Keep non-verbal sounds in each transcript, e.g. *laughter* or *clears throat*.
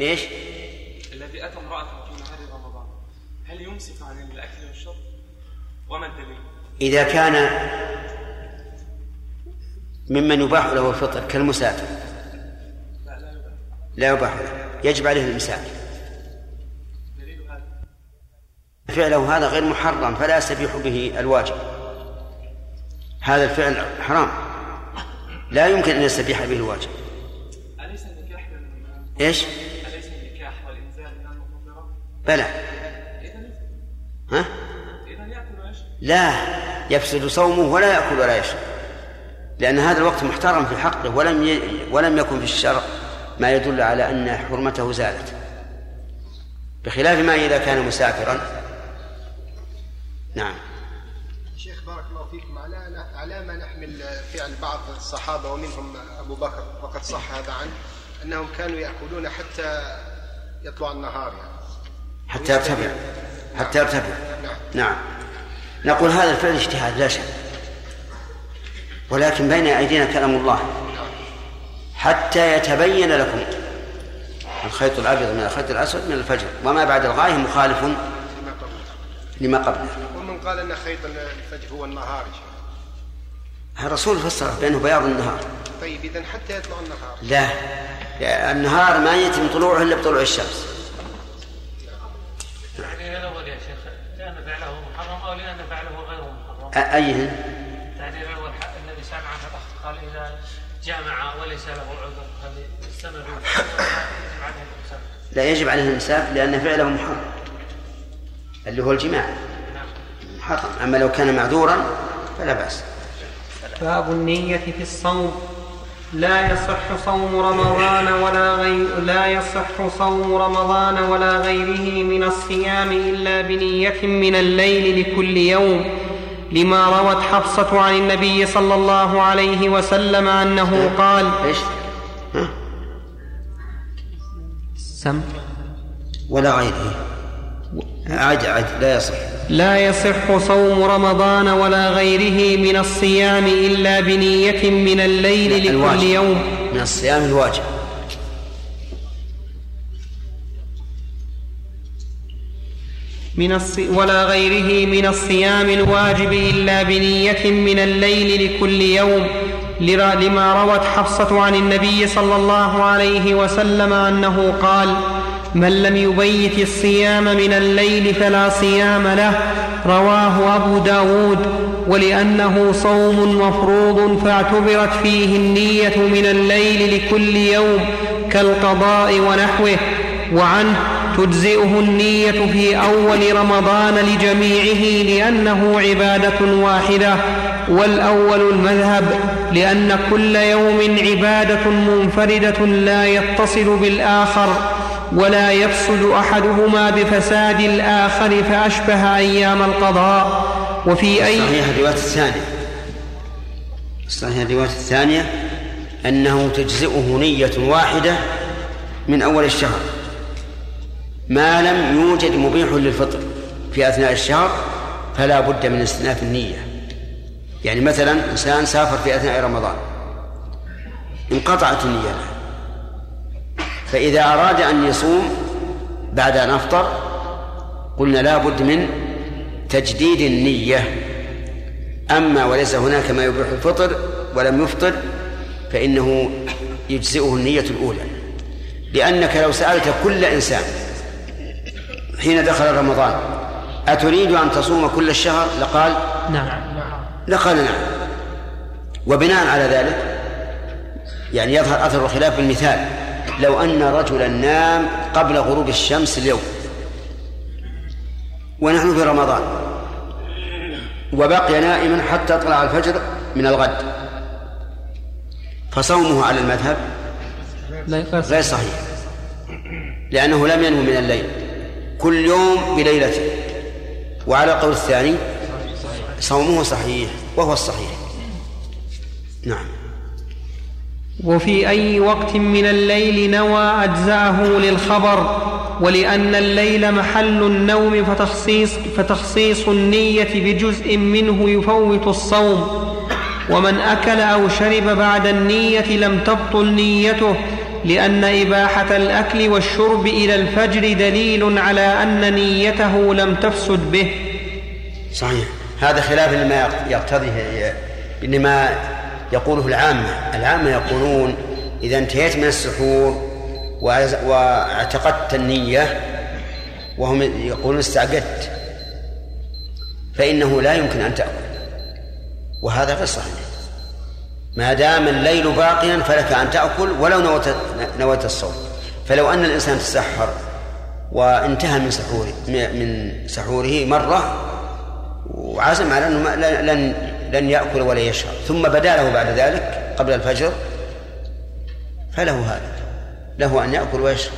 إيش؟ الذي أتى امرأة في نهار رمضان. هل يمسك عن الأكل والشرب؟ وما الدليل؟ إذا كان ممن يباح له الفطر كالمسافر. لا لا يباح. لا يباح له. يجب عليه الامساك فعله هذا غير محرم فلا يستبيح به الواجب. هذا الفعل حرام. لا يمكن أن يستبيح به الواجب. أليس النكاح إيش؟ بلى. ها؟ لا يفسد صومه ولا يأكل ولا يشرب. لأن هذا الوقت محترم في حقه ولم ي... ولم يكن في الشرع ما يدل على أن حرمته زالت. بخلاف ما إذا كان مسافرا. نعم. شيخ بارك الله فيكم على على ما نحمل فعل بعض الصحابة ومنهم أبو بكر وقد صح هذا عنه أنهم كانوا يأكلون حتى يطلع النهار يعني. حتى يرتفع. حتى يرتفع. نعم. نقول هذا الفعل اجتهاد لا شك. ولكن بين أيدينا كلام الله. حتى يتبين لكم. الخيط الأبيض من الخيط الأسود من الفجر. وما بعد الغاية مخالف لما قبله. ومن قال أن خيط الفجر هو النهار. الرسول فسر بأنه بياض النهار. طيب اذا حتى يطلع النهار. لا. النهار ما يتم طلوعه إلا بطلوع الشمس يعني الأول يا شيخ لأن فعله أو لأن فعله غير محرم. أيهن يعني الأول الذي سأل عنه الأخ. قال إذا جامع وليس له عذر هل السند يجب عليه الإنسان لا يجب عليه الإمساك لأن فعله محرم. اللي هو الجماع. نعم. محرم أما لو كان معذورا فلا بأس. باب النية في الصوم. لا يصح صوم رمضان ولا غير لا يصح صوم رمضان ولا غيره من الصيام إلا بنية من الليل لكل يوم لما روت حفصة عن النبي صلى الله عليه وسلم أنه قال إيش؟ سم. ولا غيره. عد عد لا يصح. لا يصح صوم رمضان ولا غيره من الصيام إلا بنية من الليل لكل الواجب. يوم. من الصيام الواجب. من الص... ولا غيره من الصيام الواجب إلا بنية من الليل لكل يوم. لما روت حفصة عن النبي صلى الله عليه وسلم أنه قال من لم يبيت الصيام من الليل فلا صيام له. رواه أبو داود ولأنه صوم مفروض فاعتبرت فيه النية من الليل لكل يوم كالقضاء ونحوه وعنه تجزئه النية في أول رمضان لجميعه لأنه عبادة واحدة. والأول المذهب لأن كل يوم عبادة منفردة لا يتصل بالآخر. ولا يفسد أحدهما بفساد الآخر فأشبه أيام القضاء. وفي أي صحيح الرواية الثانية. صحيح الرواية الثانية أنه تجزئه نية واحدة من أول الشهر. ما لم يوجد مبيح للفطر في أثناء الشهر فلا بد من استئناف النية. يعني مثلا إنسان سافر في أثناء رمضان انقطعت النية. له فإذا أراد أن يصوم بعد أن أفطر قلنا لا بد من تجديد النية. أما وليس هناك ما يبيح الفطر ولم يفطر فإنه يجزئه النية الأولى. لأنك لو سألت كل إنسان حين دخل رمضان أتريد أن تصوم كل الشهر؟ لقال نعم. لقال نعم. وبناء على ذلك يعني يظهر أثر الخلاف بالمثال. لو أن رجلا نام قبل غروب الشمس اليوم. ونحن في رمضان. وبقي نائما حتى طلع الفجر من الغد. فصومه على المذهب غير صحيح. لأنه لم ينم من الليل. كل يوم بليلته وعلى القول الثاني صومه صحيح وهو الصحيح. نعم. وفي أي وقت من الليل نوى أجزأه للخبر ولأن الليل محل النوم فتخصيص, فتخصيص النية بجزء منه يفوت الصوم. ومن أكل أو شرب بعد النية لم تبطل نيته لأن إباحة الأكل والشرب إلى الفجر دليل على أن نيته لم تفسد به. صحيح. هذا خلاف لما يقتضيه لما يقوله العامة. العامة يقولون إذا انتهيت من السحور واعتقدت النية وهم يقولون استعقدت فإنه لا يمكن أن تأكل. وهذا غير صحيح. ما دام الليل باقيا فلك أن تأكل ولو نويت نويت الصوم. فلو أن الإنسان تسحر وانتهى من سحوره من سحوره مرة وعزم على أنه لن لن يأكل ولا يشرب. ثم بدا له بعد ذلك قبل الفجر فله هذا. له أن يأكل ويشرب.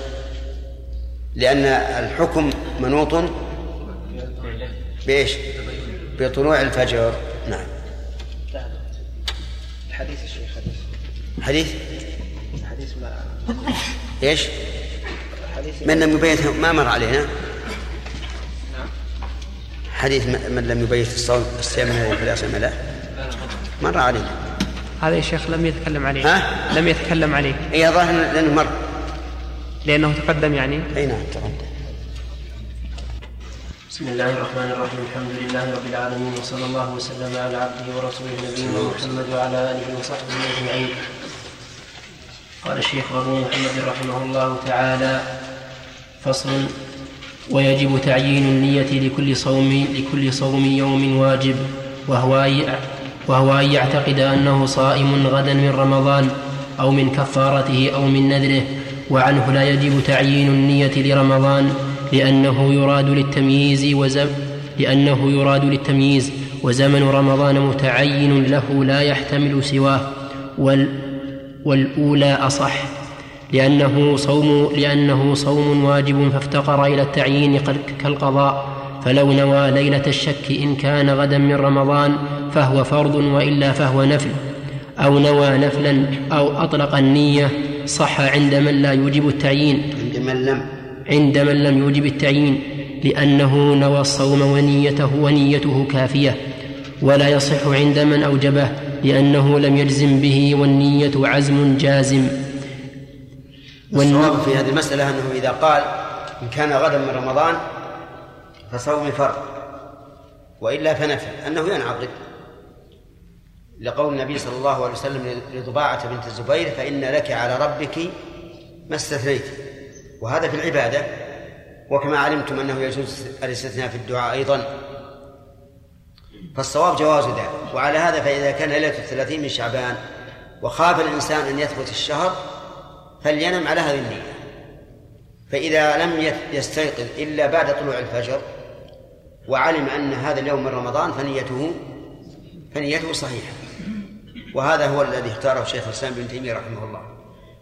لأن الحكم منوط بإيش؟ بطلوع الفجر. نعم. الحديث الشيخ حديث. حديث؟ ما إيش؟ حديث من لم يبيت ما مر علينا. حديث من لم يبيت الصوم الصيام من هذه فلا صيام له مر علينا. هذا يا شيخ لم يتكلم عليه. ها؟ لم يتكلم عليه. اي ظاهر لأنه مر. لأنه تقدم يعني. أي نعم تقدم بسم الله الرحمن الرحيم. الحمد لله رب العالمين وصلى الله وسلم على عبده ورسوله نبينا محمد وعلى آله وصحبه أجمعين. قال الشيخ ابو محمد رحمه الله تعالى فصل ويجب تعيين النية لكل صوم لكل صوم يوم واجب وهو وهو أن يعتقد أنه صائم غدا من رمضان أو من كفارته أو من نذره وعنه لا يجب تعيين النية لرمضان لأنه يراد للتمييز وزم لأنه يراد للتمييز وزمن رمضان متعين له لا يحتمل سواه وال والأولى أصح. لأنه صوم لأنه صوم واجب فافتقر إلى التعيين كالقضاء فلو نوى ليلة الشك إن كان غدا من رمضان فهو فرض وإلا فهو نفل أو نوى نفلا أو أطلق النية صح عند من لا يوجب التعيين. عند من لم. عند من لم يوجب التعيين لأنه نوى الصوم ونيته ونيته كافية ولا يصح عند من أوجبه لأنه لم يجزم به والنية عزم جازم. والصواب في هذه المسألة أنه إذا قال إن كان غدا من رمضان فصوم فرض وإلا فنفل أنه ينعقد. لقول النبي صلى الله عليه وسلم لضباعة بنت الزبير فإن لك على ربك ما استثنيت. وهذا في العبادة وكما علمتم أنه يجوز الاستثناء في الدعاء أيضا. فالصواب جواز ذلك. وعلى هذا فإذا كان ليلة الثلاثين من شعبان وخاف الإنسان أن يثبت الشهر فلينم على هذه النية؟ فإذا لم يستيقظ إلا بعد طلوع الفجر وعلم أن هذا اليوم من رمضان فنيته فنيته صحيحة. وهذا هو الذي اختاره شيخ الإسلام ابن تيمية رحمه الله.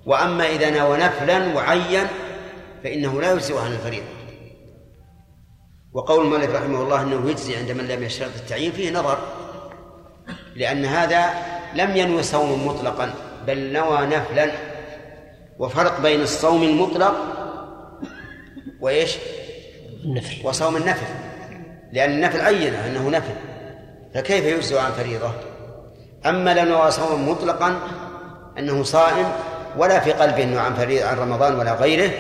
وأما إذا نوى نفلا وعين فإنه لا يجزئ عن الفريضة. وقول المؤلف رحمه الله أنه يجزي عند من لم يشترط التعيين فيه نظر لأن هذا لم ينوي صوم مطلقا بل نوى نفلا وفرق بين الصوم المطلق وإيش؟ النفل. وصوم النفل. لأن النفل عين أنه نفل. فكيف يجزئ عن فريضة؟ أما لو نوى صوما مطلقا أنه صائم ولا في قلبه أنه عن فريضة عن رمضان ولا غيره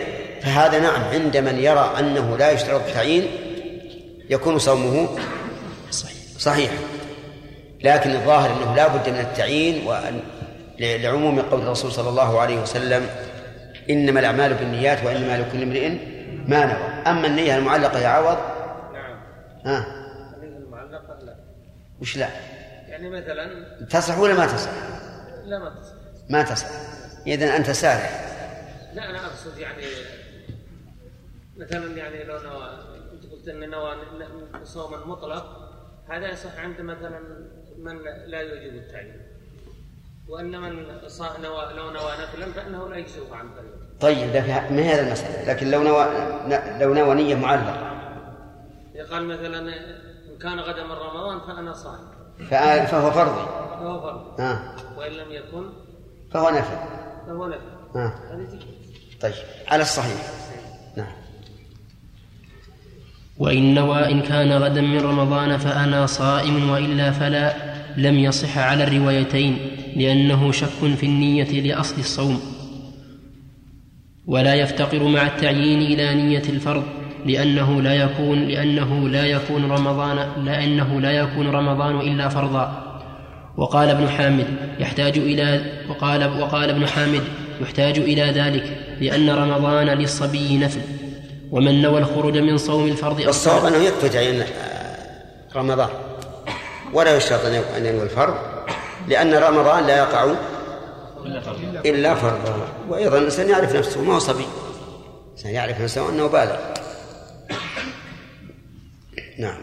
فهذا نعم عند من يرى أنه لا يشترط التعيين يكون صومه صحيح صحيح. لكن الظاهر أنه لا بد من التعيين وأن لعموم قول الرسول صلى الله عليه وسلم إنما الأعمال بالنيات وإنما لكل امرئ ما نوى. أما النية المعلقة يا عوض؟ نعم. ها؟ المعلقة لا. وش لا؟ يعني مثلا تصح ولا ما تصح لا ما تصح ما تصح إذا أنت سارع لا أنا أقصد يعني مثلا يعني لو نوى أنت قلت إن نوى صوما مطلق هذا يصح عند مثلا من لا يوجب التعيين. وأن من لو نوى نفلا فإنه لا يجزئه عن فريضه طيب في- ما هي هذا المسألة؟ لكن لو نوى لو نوى نية معلقة. قال مثلا إن كان غدا من رمضان فأنا صائم فهو فرضي. فهو فرض ها وإن لم يكن فهو نفل فهو نفل تجوز طيب على الصحيح. نعم. وإن نوى إن كان غدا من رمضان فأنا صائم وإلا فلا لم يصح على الروايتين. لأنه شك في النية لأصل الصوم. ولا يفتقر مع التعيين إلى نية الفرض لأنه لا يكون لأنه لا يكون رمضان لأنه لا يكون رمضان إلا فرضا. وقال ابن حامد يحتاج إلى وقال وقال ابن حامد يحتاج إلى ذلك لأن رمضان للصبي نفل. ومن نوى الخروج من صوم الفرض الصواب أنه يكفي تعيين رمضان. ولا يشترط أن ينوي الفرض. لأن رمضان لا يقع إلا فرضا وأيضا الإنسان يعرف نفسه ما هو صبي. سيعرف نفسه أنه بالغ. نعم.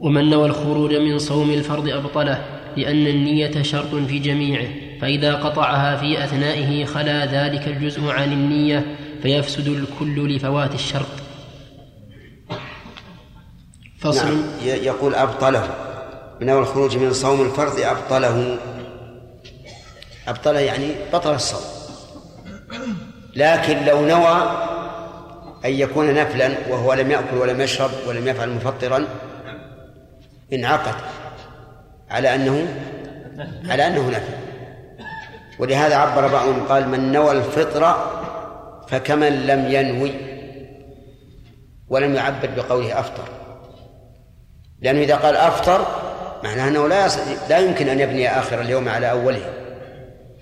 ومن نوى الخروج من صوم الفرض أبطله لأن النية شرط في جميعه. فإذا قطعها في أثنائه خلا ذلك الجزء عن النية فيفسد الكل لفوات الشرط. فصل. نعم يقول أبطله. من أول الخروج من صوم الفرض أبطله. أبطله يعني بطل الصوم. لكن لو نوى أن يكون نفلا وهو لم يأكل ولم يشرب ولم يفعل مفطرا انعقد على أنه على أنه نفل. ولهذا عبر بعضهم قال من نوى الفطر فكمن لم ينوي ولم يعبد بقوله أفطر. لأنه إذا قال أفطر معناه أنه لا لا يمكن أن يبني آخر اليوم على أوله.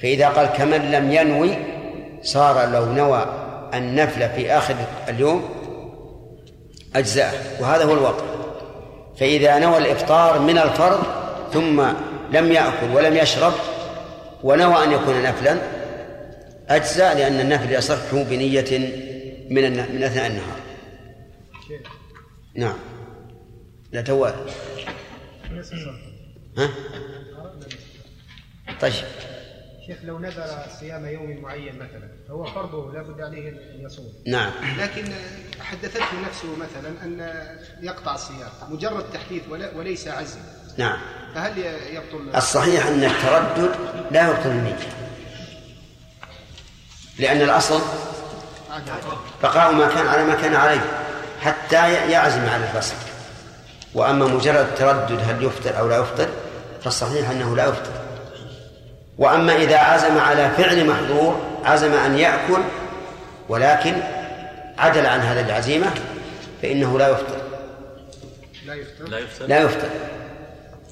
فإذا قال كمن لم ينوي صار لو نوى النفل في آخر اليوم أجزاء. وهذا هو الواقع. فإذا نوى الإفطار من الفرض ثم لم يأكل ولم يشرب ونوى أن يكون نفلا أجزاء لأن النفل يصح بنية من من أثناء النهار. نعم. لا توال ها؟ طيب. شيخ لو نذر صيام يوم معين مثلا فهو فرضه لا بد عليه أن يصوم. نعم. لكن حدثته نفسه مثلا أن يقطع الصيام مجرد تحديث وليس عزم. نعم. فهل يبطل؟ الصحيح أن التردد لا يبطل النية. لأن الأصل بقاء ما كان على ما كان عليه حتى يعزم على الفصل. وأما مجرد التردد هل يفطر أو لا يفطر فالصحيح أنه لا يفطر وأما إذا عزم على فعل محظور عزم أن يأكل ولكن عدل عن هذه العزيمة فإنه لا يفطر لا يفطر لا يفطر, لا يفطر.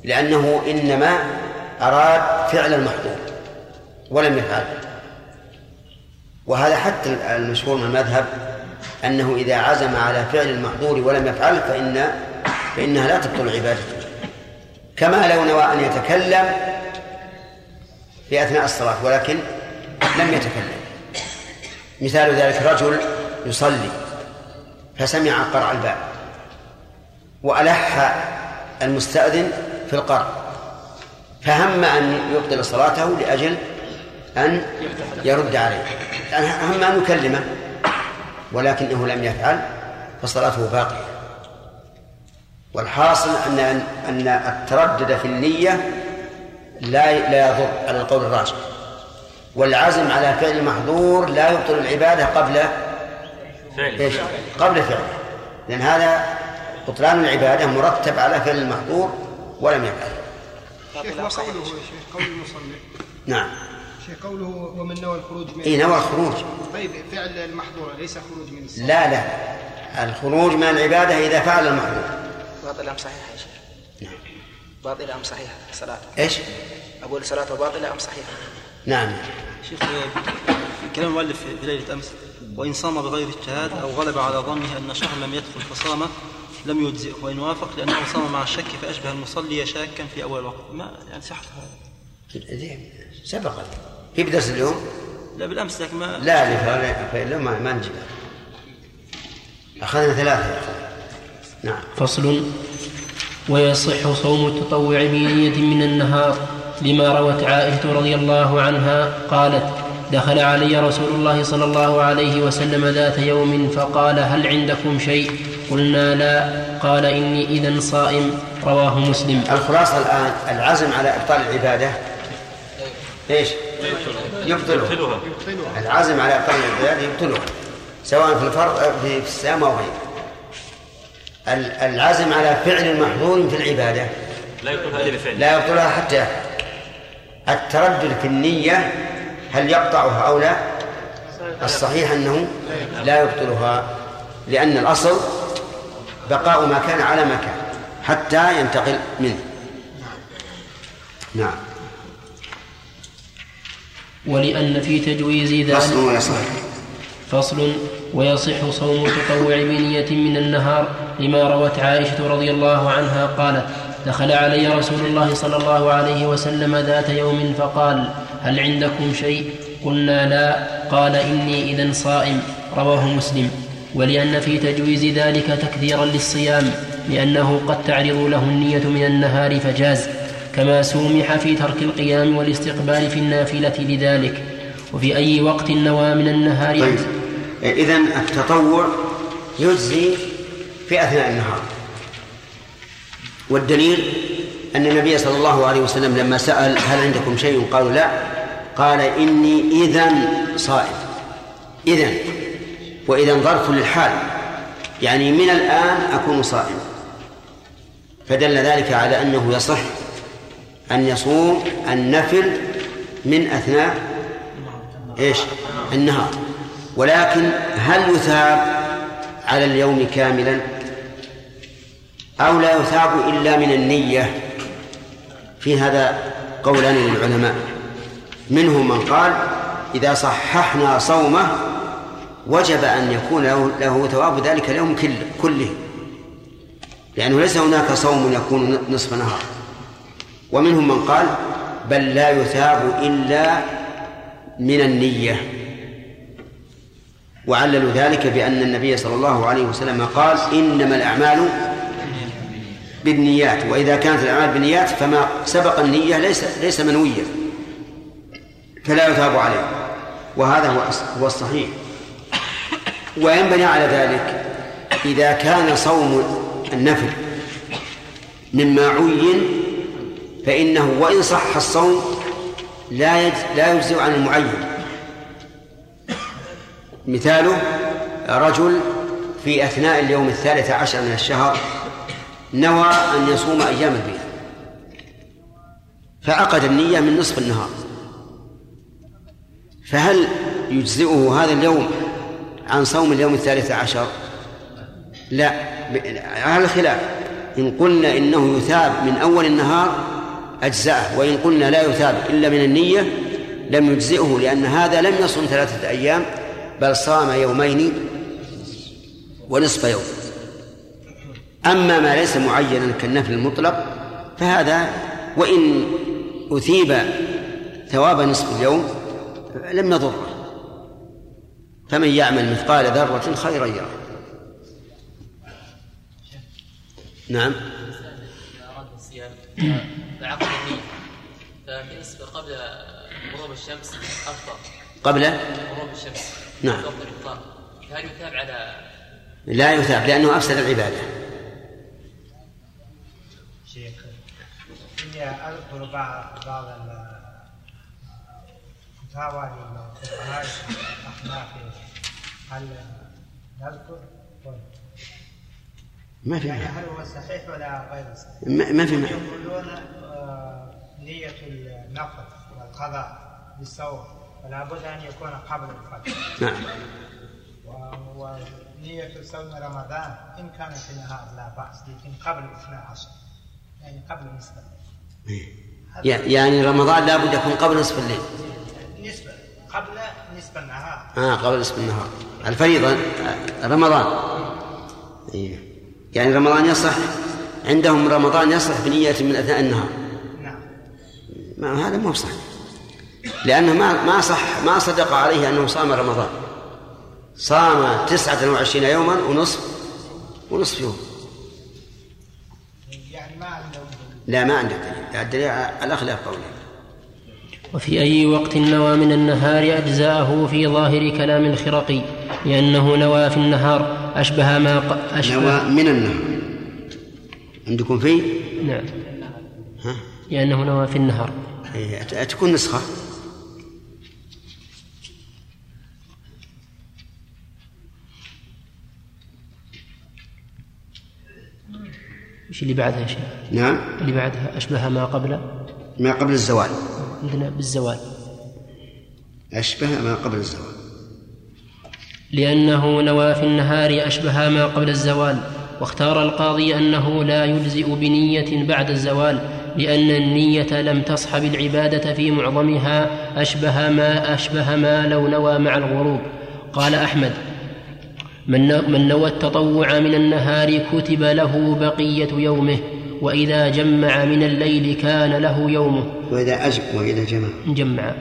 لأنه إنما أراد فعل المحظور ولم يفعل وهذا حتى المشهور من المذهب أنه إذا عزم على فعل المحظور ولم يفعل فإن فإنها لا تبطل عبادته. كما لو نوى أن يتكلم في أثناء الصلاة ولكن لم يتكلم. مثال ذلك رجل يصلي فسمع قرع الباب وألح المستأذن في القرع فهم أن يبطل صلاته لأجل أن يرد عليه. يعني هم أن يكلمه ولكنه لم يفعل فصلاته باقية. والحاصل أن أن التردد في النية لا لا يضر على القول الراجح. والعزم على فعل المحظور لا يبطل العبادة قبل إيش؟ قبل فعله. لأن هذا بطلان العبادة مرتب على فعل المحظور ولم يفعل. شيخ وقوله شيخ قول المصلي نعم. شيخ قوله ومن نوى الخروج من اي نوى الخروج. طيب فعل المحظور ليس خروج من الصلاة. لا لا. الخروج من العبادة إذا فعل المحظور. باطل أم صحيح يا شيخ؟ نعم. باطلة أم صحيحة صلاته؟ إيش؟ أقول صلاته باطلة أم صحيحة؟ نعم. شيخ كلام المؤلف في ليلة أمس وإن صام بغير اجتهاد أو غلب على ظنه أن شهر لم يدخل فصام لم يجزئه. وإن وافق لأنه صام مع الشك فأشبه المصلي شاكا في أول الوقت ما يعني صحة هذا؟ سبق. في بدرس اليوم؟ لا بالأمس لكن ما لا اليوم ما, ما نجيب أخذنا ثلاثة يا أخي نعم. فصل. ويصح صوم التطوع بنية من النهار لما روت عائشة رضي الله عنها قالت دخل علي رسول الله صلى الله عليه وسلم ذات يوم فقال هل عندكم شيء؟ قلنا لا. قال إني إذا صائم. رواه مسلم. الخلاصة الآن العزم على إبطال العبادة. إيش؟ يبطلها. العزم على إبطال العبادة يبطلها سواء في الفرض في الصيام أو غيره. العزم على فعل محظور في العبادة. لا يبطلها إلا بفعل لا يبطلها حتى يفعل التردد في النية هل يقطعها أو لا؟ الصحيح أنه لا يبطلها لأن الأصل بقاء ما كان على ما كان حتى ينتقل منه. نعم. ولأن في تجويز ذلك فصل ويصح فصل ويصح صوم تطوع بنية من النهار لما روت عائشة رضي الله عنها قالت دخل علي رسول الله صلى الله عليه وسلم ذات يوم فقال هل عندكم شيء؟ قلنا لا. قال إني إذا صائم. رواه مسلم. ولأن في تجويز ذلك تكثيرا للصيام لأنه قد تعرض له النية من النهار فجاز كما سومح في ترك القيام والاستقبال في النافلة لذلك. وفي أي وقت نوى من النهار طيب إذا التطوع يجزي في أثناء النهار. والدليل أن النبي صلى الله عليه وسلم لما سأل هل عندكم شيء قالوا لا. قال إني إذا صائم. إذا وإذا ظرف للحال يعني من الآن أكون صائم. فدل ذلك على أنه يصح أن يصوم النفل من أثناء إيش؟ النهار. ولكن هل يثاب على اليوم كاملا؟ أو لا يثاب إلا من النية. في هذا قولان للعلماء منهم من قال إذا صححنا صومه وجب أن يكون له, له ثواب ذلك اليوم كله. لأنه ليس هناك صوم يكون نصف نهار. ومنهم من قال بل لا يثاب إلا من النية. وعللوا ذلك بأن النبي صلى الله عليه وسلم قال إنما الأعمال بالنيات وإذا كانت الأعمال بالنيات فما سبق النية ليس ليس منويا فلا يثاب عليه. وهذا هو هو الصحيح. وينبني على ذلك إذا كان صوم النفل مما عين فإنه وإن صح الصوم لا لا يجزئ عن المعين. مثاله رجل في أثناء اليوم الثالث عشر من الشهر نوى أن يصوم أيام البيت فعقد النية من نصف النهار. فهل يجزئه هذا اليوم عن صوم اليوم الثالث عشر؟ لا. على الخلاف. إن قلنا إنه يثاب من أول النهار أجزأه. وإن قلنا لا يثاب إلا من النية لم يجزئه لأن هذا لم يصم ثلاثة أيام بل صام يومين ونصف يوم. أما ما ليس معينا كالنفل المطلق فهذا وإن أثيب ثواب نصف اليوم لم يضره فمن يعمل مثقال ذرة خيرا يره. نعم. فعقد قبل؟ غروب الشمس أفطر قبل غروب الشمس نعم. وقت الإفطار فهل يثاب على لا يثاب لأنه أفسد العبادة شيخ إني أذكر بعض بعض الفتاوى للفقهاء الأحناف هل نذكر؟ ما في يعني هل هو صحيح ولا غير صحيح؟ ما ما في يقولون آه، نية النقد والقضاء بالصوم فلا بد أن يكون قبل الفجر نعم ونية صوم رمضان إن كان في النهار لا بأس لكن قبل 12 يعني قبل نصف يعني رمضان لابد يكون قبل نصف الليل. نسبة. قبل نصف النهار. آه قبل نصف النهار. الفريضة آه، رمضان. إيه. يعني رمضان يصح عندهم رمضان يصح بنية من أثناء النهار. نعم. ما هذا مو صح. لأنه ما ما صح ما صدق عليه أنه صام رمضان. صام تسعة وعشرين يوما ونصف ونصف يوم. يعني ما عندهم. لا ما عندك الدليل الأخلاق قوله. وفي أي وقت نوى من النهار أجزاءه في ظاهر كلام الخرقي لأنه نوى في النهار أشبه ما ق... أشبه نوى من النهار. عندكم في؟ نعم. ها؟ لأنه نوى في النهار. إيه، تكون نسخة؟ إيش اللي بعدها يا شيخ؟ نعم. اللي بعدها أشبه ما قبل؟ ما قبل الزوال. عندنا بالزوال. أشبه ما قبل الزوال. لأنه نوى في النهار أشبه ما قبل الزوال واختار القاضي أنه لا يجزئ بنية بعد الزوال لأن النية لم تصحب العبادة في معظمها أشبه ما أشبه ما لو نوى مع الغروب. قال أحمد من من نوى التطوع من النهار كتب له بقية يومه وإذا جمع من الليل كان له يومه. وإذا أجمع وإذا جمع. جمع.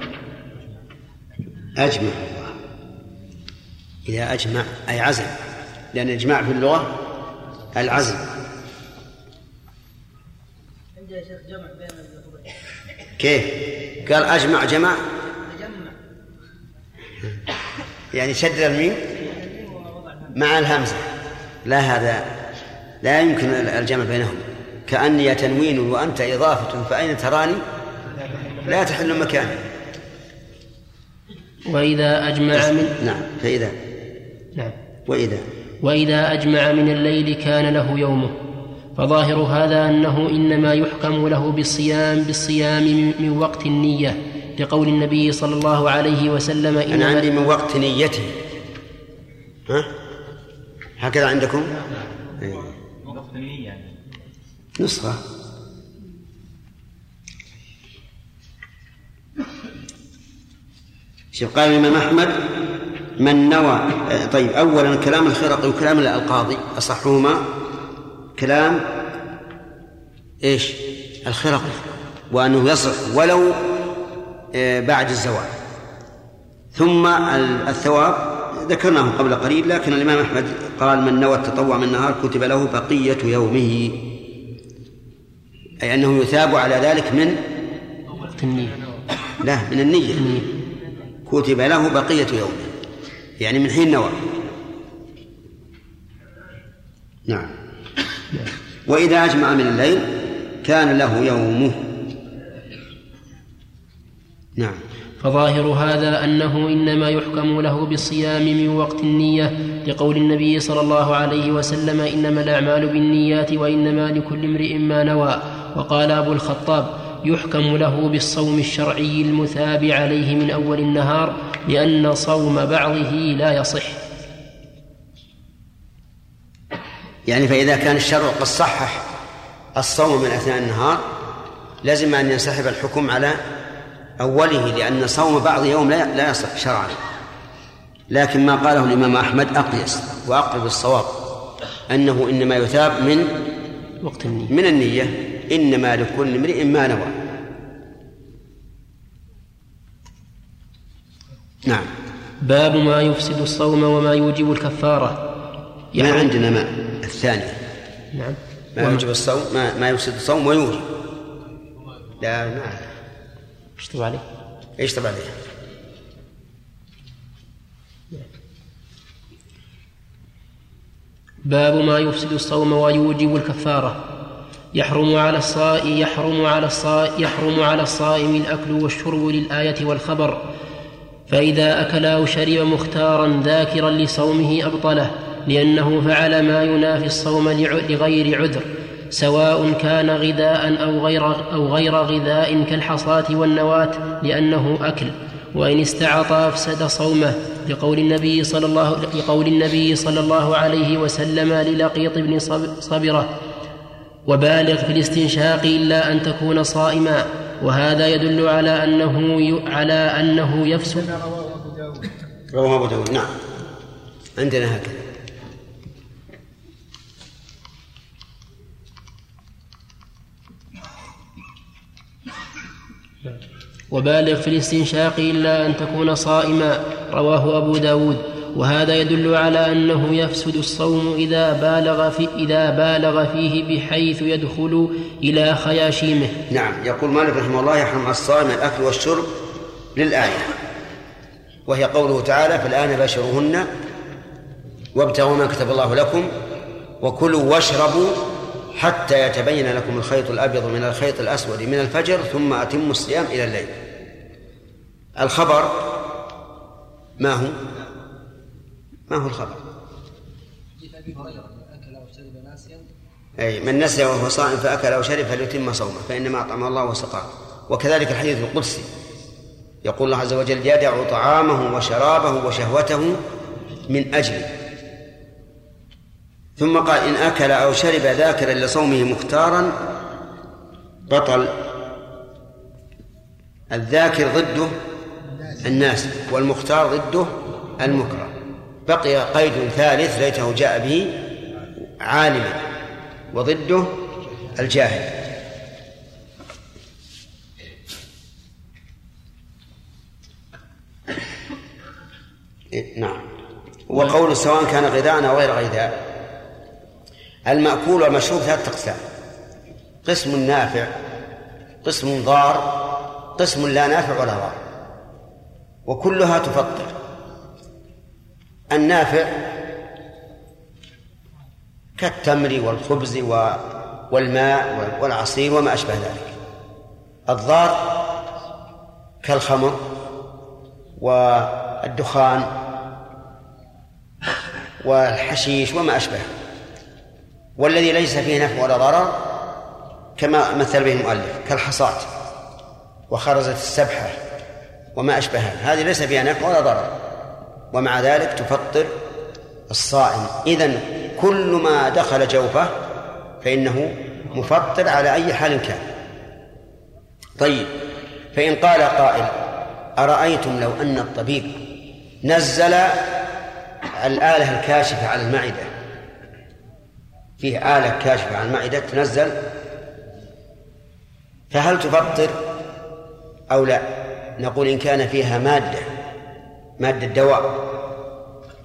أجمع إذا أجمع أي عزم. لأن الإجماع في اللغة العزم. عندي يا شيخ جمع بين اللفظين كيف؟ قال أجمع جمع. جمع يعني شدد الميم؟ مع الهمزة. لا هذا لا يمكن الجمع بينهم. كأني تنوين وأنت إضافة فأين تراني؟ لا تحل مكاني. وإذا أجمع من نعم فإذا. نعم. وإذا. وإذا أجمع من الليل كان له يومه. فظاهر هذا أنه إنما يحكم له بالصيام بالصيام من- وقت النية لقول النبي صلى الله عليه وسلم أنا إنما عندي من وقت نيته. ها؟ هكذا عندكم؟ إيه. نسخة. شوف قال الإمام أحمد من نوى آه، طيب أولا كلام الخرقي وكلام القاضي أصحهما. كلام إيش؟ الخرقي وأنه يصح ولو آه، بعد الزوال ثم ال- الثواب. ذكرناه قبل قليل لكن الإمام أحمد قال من نوى التطوع من النهار كتب له بقية يومه. أي أنه يثاب على ذلك من؟ لا من النية. كتب له بقية يومه. يعني من حين نوى. نعم. وإذا أجمع من الليل كان له يومه. نعم. فظاهر هذا أنه إنما يحكم له بالصيام من وقت النية لقول النبي صلى الله عليه وسلم إنما الأعمال بالنيات وإنما لكل امرئ ما نوى وقال أبو الخطاب يحكم له بالصوم الشرعي المثاب عليه من أول النهار لأن صوم بعضه لا يصح. يعني فإذا كان الشرع قد صحح الصوم من أثناء النهار لازم أن ينسحب الحكم على أوله لأن صوم بعض يوم لا لا يصح شرعا. لكن ما قاله الإمام أحمد أقيس وأقرب الصواب أنه إنما يثاب من وقت النية. من النية إنما لكل امرئ ما نوى. نعم. باب ما يفسد الصوم وما يوجب الكفارة. ما عندنا ما الثاني. نعم. ما يوجب الصوم ما, ما يفسد الصوم ويوجب. لا ما اشطب عليه إيش طبعا عليه باب ما يفسد الصوم ويوجب الكفارة. يحرم على الصائم يحرم على الصائم يحرم على الصائم الأكل والشرب للآية والخبر. فإذا أكل أو شرب مختارا ذاكرا لصومه أبطله لأنه فعل ما ينافي الصوم لغير عذر. سواء كان غذاء أو غير أو غير غذاء كالحصاة والنواة لأنه أكل. وإن استعطى أفسد صومه. لقول النبي صلى الله لقول النبي صلى الله عليه وسلم للقيط بن صب- صبرة وبالغ في الاستنشاق إلا أن تكون صائما. وهذا يدل على أنه ي... على أنه يفسد. رواه أبو داود نعم. عندنا هكذا. وبالغ في الاستنشاق إلا أن تكون صائما. رواه أبو داود. وهذا يدل على أنه يفسد الصوم إذا بالغ, في إذا بالغ فيه بحيث يدخل إلى خياشيمه. نعم. يقول مالك رحمه الله يحرم على الصائم الأكل والشرب للآية. وهي قوله تعالى فالآن باشروهن وابتغوا ما كتب الله لكم وكلوا واشربوا حتى يتبين لكم الخيط الأبيض من الخيط الأسود من الفجر ثم أتموا الصيام إلى الليل. الخبر ما هو؟ ما هو الخبر؟ حديث أبي هريرة أكل أو شرب ناسيا. أي من نسي وهو صائم فأكل أو شرب فليتم صومه فإنما أطعم الله وسقاه. وكذلك الحديث القدسي. يقول الله عز وجل يدع طعامه وشرابه وشهوته من أجله. ثم قال إن أكل أو شرب ذاكرا لصومه مختارا بطل الذاكر ضده الناس والمختار ضده المكره. بقي قيد ثالث ليته جاء به عالما وضده الجاهل. نعم. وقول سواء كان غذاء أو غير غذاء. المأكول والمشروب ثلاثة أقسام. قسم نافع قسم ضار قسم لا نافع ولا ضار. وكلها تفطر. النافع كالتمر والخبز والماء والعصير وما أشبه ذلك. الضار كالخمر والدخان والحشيش وما أشبه. والذي ليس فيه نفع ولا ضرر كما مثل به المؤلف كالحصاة وخرزة السبحة وما أشبهها. هذه ليس فيها نفع ولا ضرر. ومع ذلك تفطر الصائم. إذن كل ما دخل جوفه فإنه مفطر على أي حال كان. طيب فإن قال قائل أرأيتم لو أن الطبيب نزل الآلة الكاشفة على المعدة؟ فيه آلة كاشفة على المعدة تنزل. فهل تفطر أو لا؟ نقول إن كان فيها مادة مادة دواء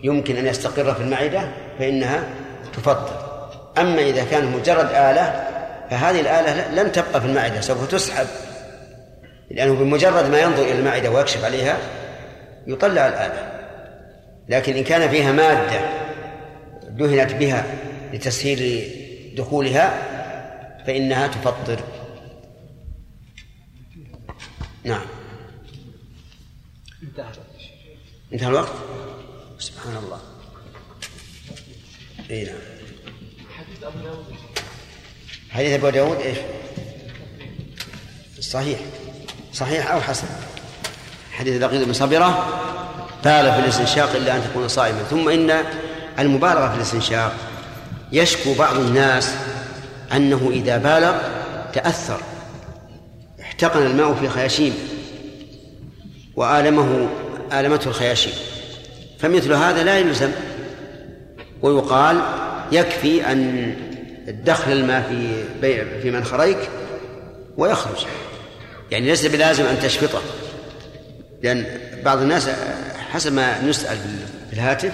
يمكن أن يستقر في المعدة فإنها تفطر. أما إذا كان مجرد آلة فهذه الآلة لن تبقى في المعدة سوف تسحب. لأنه بمجرد ما ينظر إلى المعدة ويكشف عليها يطلع الآلة. لكن إن كان فيها مادة دهنت بها لتسهيل دخولها فإنها تفطر. نعم. انتهى الوقت؟ سبحان الله. اي نعم. حديث أبو داود إيش؟ صحيح. صحيح أو حسن؟ حديث لقيط بن صبرة. بال في الاستنشاق إلا أن تكون صائما. ثم إن المبالغة في الاستنشاق يشكو بعض الناس أنه إذا بالغ تأثر. احتقن الماء في خياشيم وآلمه آلمته الخياشيم. فمثل هذا لا يلزم. ويقال يكفي أن تدخل الماء في في منخريك ويخرج. يعني ليس بلازم أن تشفطه. لأن بعض الناس حسب ما نسأل في الهاتف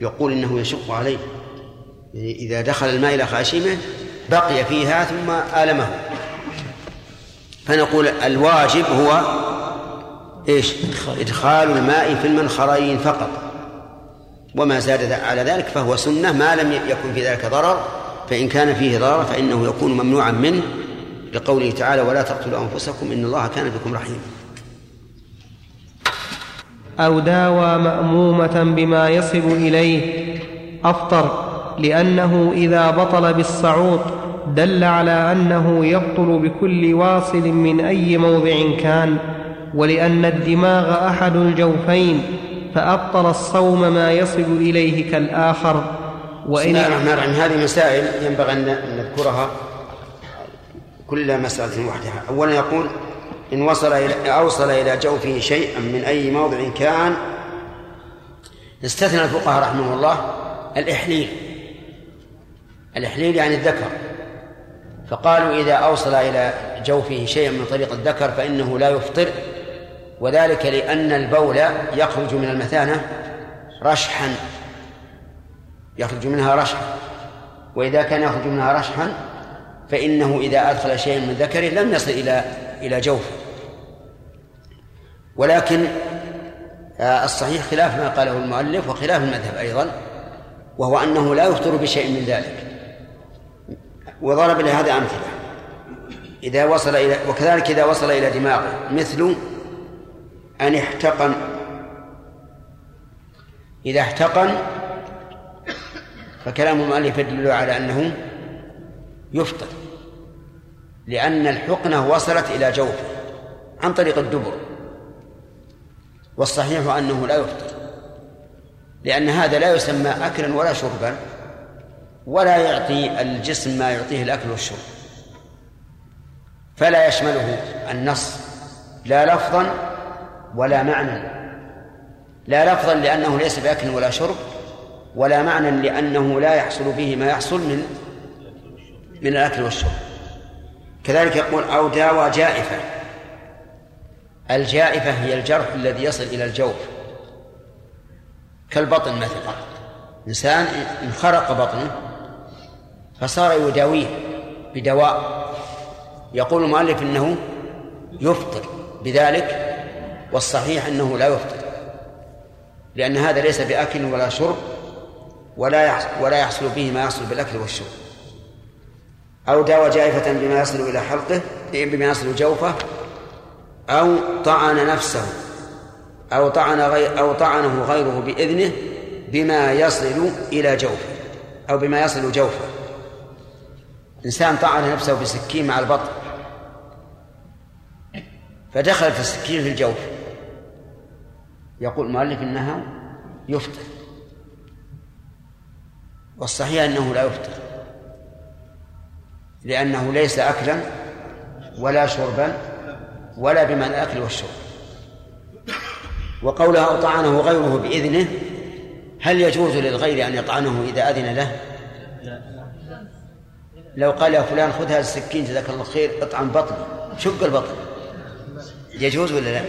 يقول إنه يشق عليه. إذا دخل الماء إلى خاشمه بقي فيها ثم آلمه. فنقول الواجب هو إيش؟ إدخال الماء في المنخرين فقط. وما زاد على ذلك فهو سنة ما لم يكن في ذلك ضرر فإن كان فيه ضرر فإنه يكون ممنوعا منه. لقوله تعالى ولا تقتلوا أنفسكم إن الله كان بكم رحيما. أو داوى مأمومة بما يصل إليه. أفطر لأنه إذا بطل بالصعود دل على أنه يبطل بكل واصل من أي موضع كان. ولأن الدماغ أحد الجوفين فأبطل الصوم ما يصل إليه كالآخر. وإن بسم الله الرحمن الرحيم. هذه مسائل ينبغي أن نذكرها كل مسألة وحدها. أولا يقول إن وصل إلى أوصل إلى جوفه شيئا من أي موضع كان استثنى الفقهاء رحمه الله الإحليل. الإحليل يعني الذكر. فقالوا إذا أوصل إلى جوفه شيئا من طريق الذكر فإنه لا يفطر وذلك لأن البول يخرج من المثانة رشحا. يخرج منها رشحا. وإذا كان يخرج منها رشحا فإنه إذا أدخل شيئا من ذكره لم يصل إلى إلى جوفه. ولكن آه، الصحيح خلاف ما قاله المؤلف وخلاف المذهب أيضا وهو أنه لا يفطر بشيء من ذلك. وضرب لهذا أمثلة. إذا وصل إلى وكذلك إذا وصل إلى دماغه مثل أن احتقن. إذا احتقن فكلام المؤلف يدل على أنه يفطر لأن الحقنة وصلت إلى جوفه عن طريق الدبر. والصحيح أنه لا يفطر لأن هذا لا يسمى أكلا ولا شربا ولا يعطي الجسم ما يعطيه الأكل والشرب. فلا يشمله النص لا لفظا ولا معنى لا لفظا لأنه ليس بأكل ولا شرب ولا معنى لأنه لا يحصل به ما يحصل من من الأكل والشرب. كذلك يقول أو داوى جائفة. الجائفة هي الجرح الذي يصل إلى الجوف. كالبطن مثلا. إنسان انخرق بطنه فصار يداويه بدواء. يقول المؤلف إنه يفطر. بذلك والصحيح أنه لا يفطر لأن هذا ليس بأكل ولا شرب ولا ولا يحصل به ما يحصل بالأكل والشرب. أو داوى جائفة بما يصل إلى حلقه بما يصل جوفه أو طعن نفسه أو طعن غير أو طعنه غيره بإذنه بما يصل إلى جوفه أو بما يصل جوفه. إنسان طعن نفسه بسكين مع البطن فدخلت السكين في الجوف. يقول المؤلف إنها يفطر. والصحيح أنه لا يفطر. لأنه ليس أكلا ولا شربا ولا بمعنى الأكل والشرب. وقولها أطعنه غيره بإذنه هل يجوز للغير أن يطعنه إذا أذن له؟ لو قال يا فلان خذ هذا السكين جزاك الله خير اطعم بطني شق البطن. يجوز ولا لا؟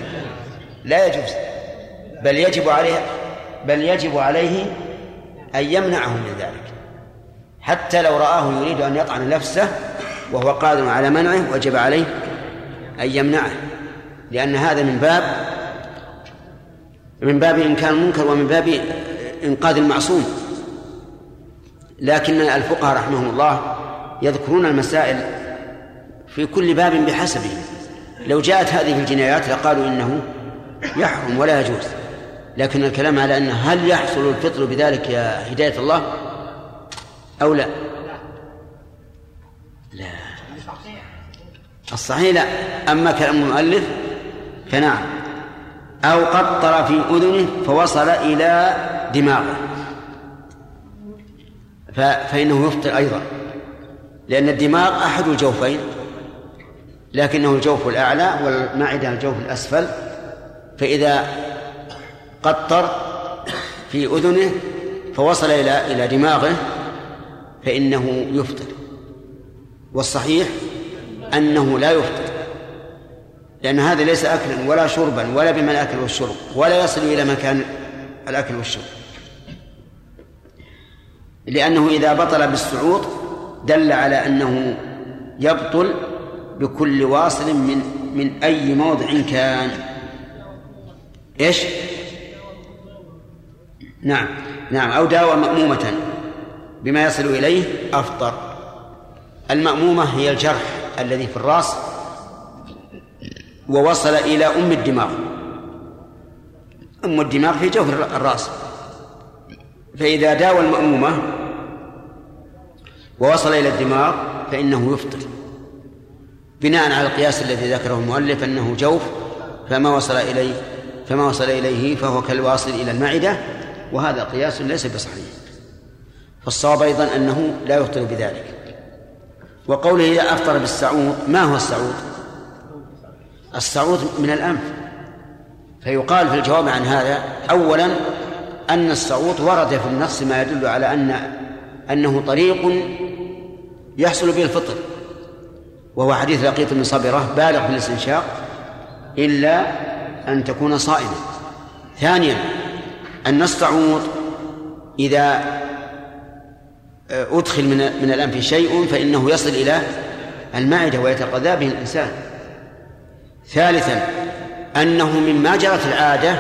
لا يجوز. بل يجب عليه بل يجب عليه أن يمنعه من ذلك. حتى لو رآه يريد أن يطعن نفسه وهو قادر على منعه وجب عليه أن يمنعه. لأن هذا من باب من باب إنكار المنكر ومن باب إنقاذ المعصوم. لكن الفقهاء رحمهم الله يذكرون المسائل في كل باب بحسبه. لو جاءت هذه الجنايات لقالوا إنه يحرم ولا يجوز. لكن الكلام على أن هل يحصل الفطر بذلك يا هداية الله أو لا؟ لا. الصحيح لا. أما كلام المؤلف فنعم. أو قطر في أذنه فوصل إلى دماغه. فإنه يفطر أيضا. لأن الدماغ أحد الجوفين. لكنه الجوف الأعلى والمعدة الجوف الأسفل. فإذا قطر في أذنه فوصل إلى إلى دماغه فإنه يفطر. والصحيح أنه لا يفطر لأن هذا ليس أكلا ولا شربا ولا بما الأكل والشرب ولا يصل إلى مكان الأكل والشرب. لأنه إذا بطل بالصعود دل على أنه يبطل بكل واصل من من أي موضع كان. إيش؟ نعم نعم أو داوى مأمومة بما يصل إليه أفطر المأمومة هي الجرح الذي في الرأس ووصل إلى أم الدماغ. أم الدماغ في جوف الرأس. فإذا داوى المأمومة ووصل إلى الدماغ فإنه يفطر. بناء على القياس الذي ذكره المؤلف أنه جوف فما وصل إليه فما وصل إليه فهو كالواصل إلى المعدة وهذا قياس ليس بصحيح. فالصواب أيضا أنه لا يفطر بذلك. وقوله إذا أفطر بالسعود ما هو السعود؟ السعود من الأنف. فيقال في الجواب عن هذا أولا أن السعود ورد في النص ما يدل على أن أنه طريق يحصل به الفطر. وهو حديث لقيط بن صبرة بالغ في الاستنشاق إلا أن تكون صائما. ثانيا الصعود إذا أدخل من من الأنف شيء فإنه يصل إلى المعدة ويتغذى به الإنسان. ثالثا أنه مما جرت العادة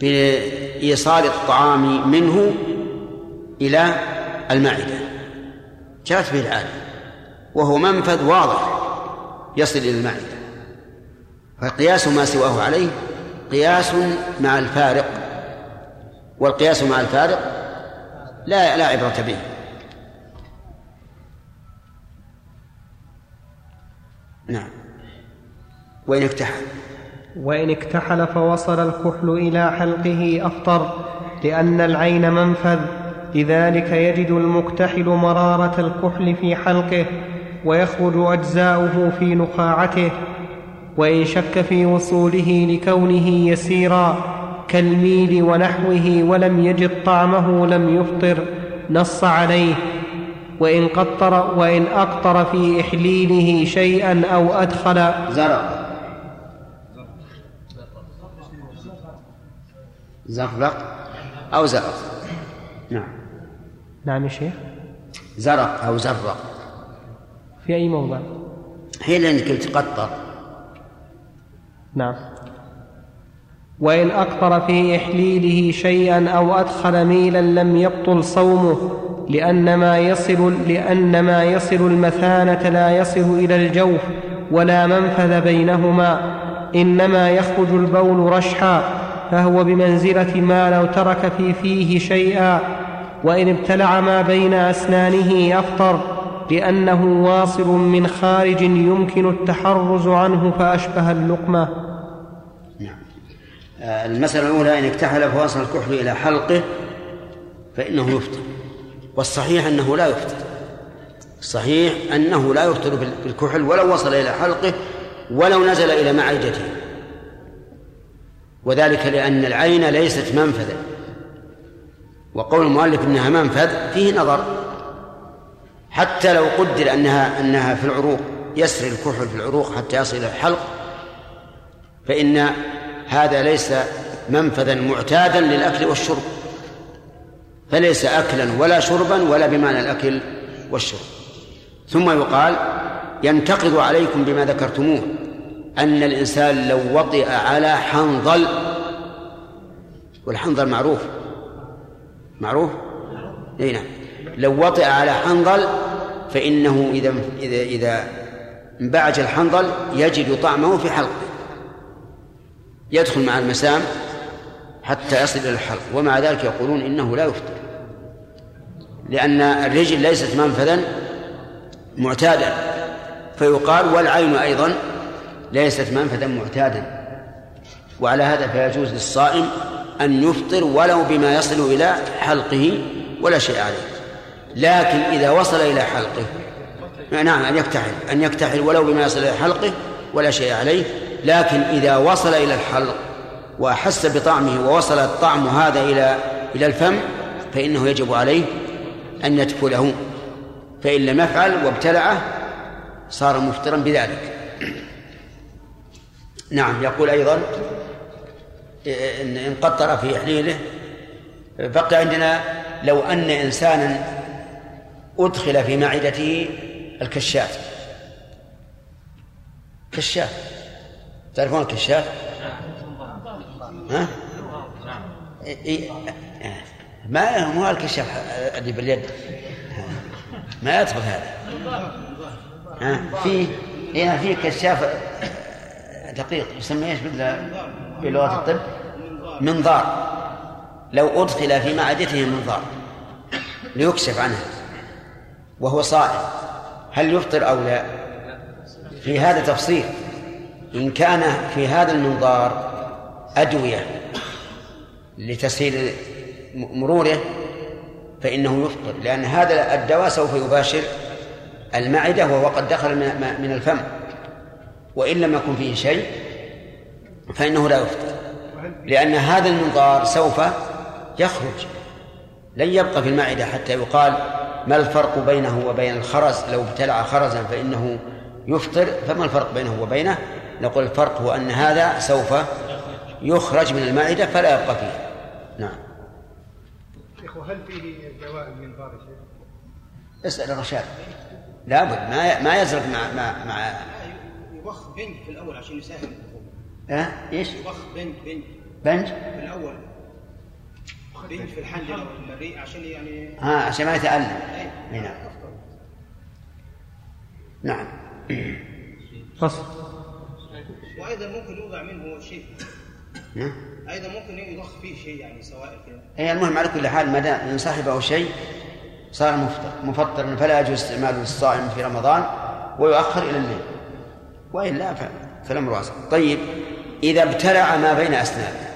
بإيصال الطعام منه إلى المعدة جاءت به العادة وهو منفذ واضح يصل إلى المعدة فقياس ما سواه عليه قياس مع الفارق. والقياس مع الفارق لا لا عبرة به. نعم. وإن اكتحل. وإن اكتحل فوصل الكحل إلى حلقه أفطر لأن العين منفذ لذلك يجد المكتحل مرارة الكحل في حلقه ويخرج أجزاؤه في نخاعته وإن شك في وصوله لكونه يسيرا كالميل ونحوه ولم يجد طعمه لم يفطر نص عليه. وإن قطر وإن أقطر في إحليله شيئا أو أدخل. زرق. زفلق أو زرق. نعم. نعم يا شيخ. زرق أو زرق. في أي موضع؟ هي لأنك قلت قطر. نعم. وإن أقطر في إحليله شيئا أو أدخل ميلا لم يبطل صومه لأن ما يصل لأن ما يصل المثانة لا يصل إلى الجوف ولا منفذ بينهما إنما يخرج البول رشحا فهو بمنزلة ما لو ترك في فيه شيئا وإن ابتلع ما بين أسنانه أفطر لأنه واصل من خارج يمكن التحرز عنه فأشبه اللقمة. المسألة الأولى إن اكتحل فوصل الكحل إلى حلقه فإنه يفطر والصحيح أنه لا يفطر الصحيح أنه لا يفطر بالكحل ولو وصل إلى حلقه ولو نزل إلى معدته. وذلك لأن العين ليست منفذا وقول المؤلف إنها منفذ فيه نظر. حتى لو قدر أنها أنها في العروق يسري الكحل في العروق حتى يصل إلى الحلق فإن هذا ليس منفذا معتادا للأكل والشرب فليس اكلا ولا شربا ولا بمعنى الأكل والشرب. ثم يقال ينتقض عليكم بما ذكرتموه أن الإنسان لو وطئ على حنظل والحنظل معروف معروف؟ أي نعم. لو وطئ على حنظل فإنه إذا إذا إذا انبعج الحنظل يجد طعمه في حلقه. يدخل مع المسام حتى يصل إلى الحلق ومع ذلك يقولون إنه لا يفطر. لأن الرجل ليست منفذا معتادا فيقال والعين أيضا ليست منفذا معتادا. وعلى هذا فيجوز للصائم أن يفطر ولو بما يصل إلى حلقه ولا شيء عليه. لكن إذا وصل إلى حلقه نعم أن يكتحل أن يكتحل ولو بما يصل إلى حلقه ولا شيء عليه لكن إذا وصل إلى الحلق وأحس بطعمه ووصل الطعم هذا إلى إلى الفم فإنه يجب عليه أن يدخله. فإن لم يفعل وابتلعه صار مفطرا بذلك. *clears throat* نعم يقول أيضا إن قطر في إحليله بقي عندنا لو أن إنسانا أدخل في معدته الكشاف. كشاف. تعرفون الكشاف؟ ها؟ إيه ما مو الكشاف اللي باليد؟ ما يدخل هذا. ها؟ في إيه في كشاف دقيق يسمى إيش بلغه الطب؟ منظار. لو أدخل في معدته منظار ليكشف عنها وهو صائم هل يفطر أو لا؟ في هذا تفصيل. إن كان في هذا المنظار أدوية لتسهيل مروره فإنه يفطر لأن هذا الدواء سوف يباشر المعدة وهو قد دخل من الفم وإن لم يكن فيه شيء فإنه لا يفطر. لأن هذا المنظار سوف يخرج لن يبقى في المعدة حتى يقال ما الفرق بينه وبين الخرز لو ابتلع خرزا فإنه يفطر فما الفرق بينه وبينه؟ نقول الفرق هو أن هذا سوف يخرج من المعدة فلا يبقى فيه. نعم. شيخ وهل فيه دواء من بار؟ اسأل الرشاد لابد ما ما يزرق مع مع مع يبخ بنج في الأول عشان يسهل. ها؟ إيش؟ يبخ بنج بنج بنج؟ في الأول. بنج في الحنجره والريق عشان يعني ها عشان ما يتألم. اي نعم. نعم. فصل. وأيضا ممكن يوضع منه شيء. نعم. أيضا ممكن يضخ فيه شيء يعني سوائل كده اي المهم على كل حال ما دام إن صاحبه شيء صار مفطر مفطر فلا يجوز استعماله للصائم في رمضان ويؤخر إلى الليل. وإلا فالامر واسع طيب إذا ابتلع ما بين أسنانه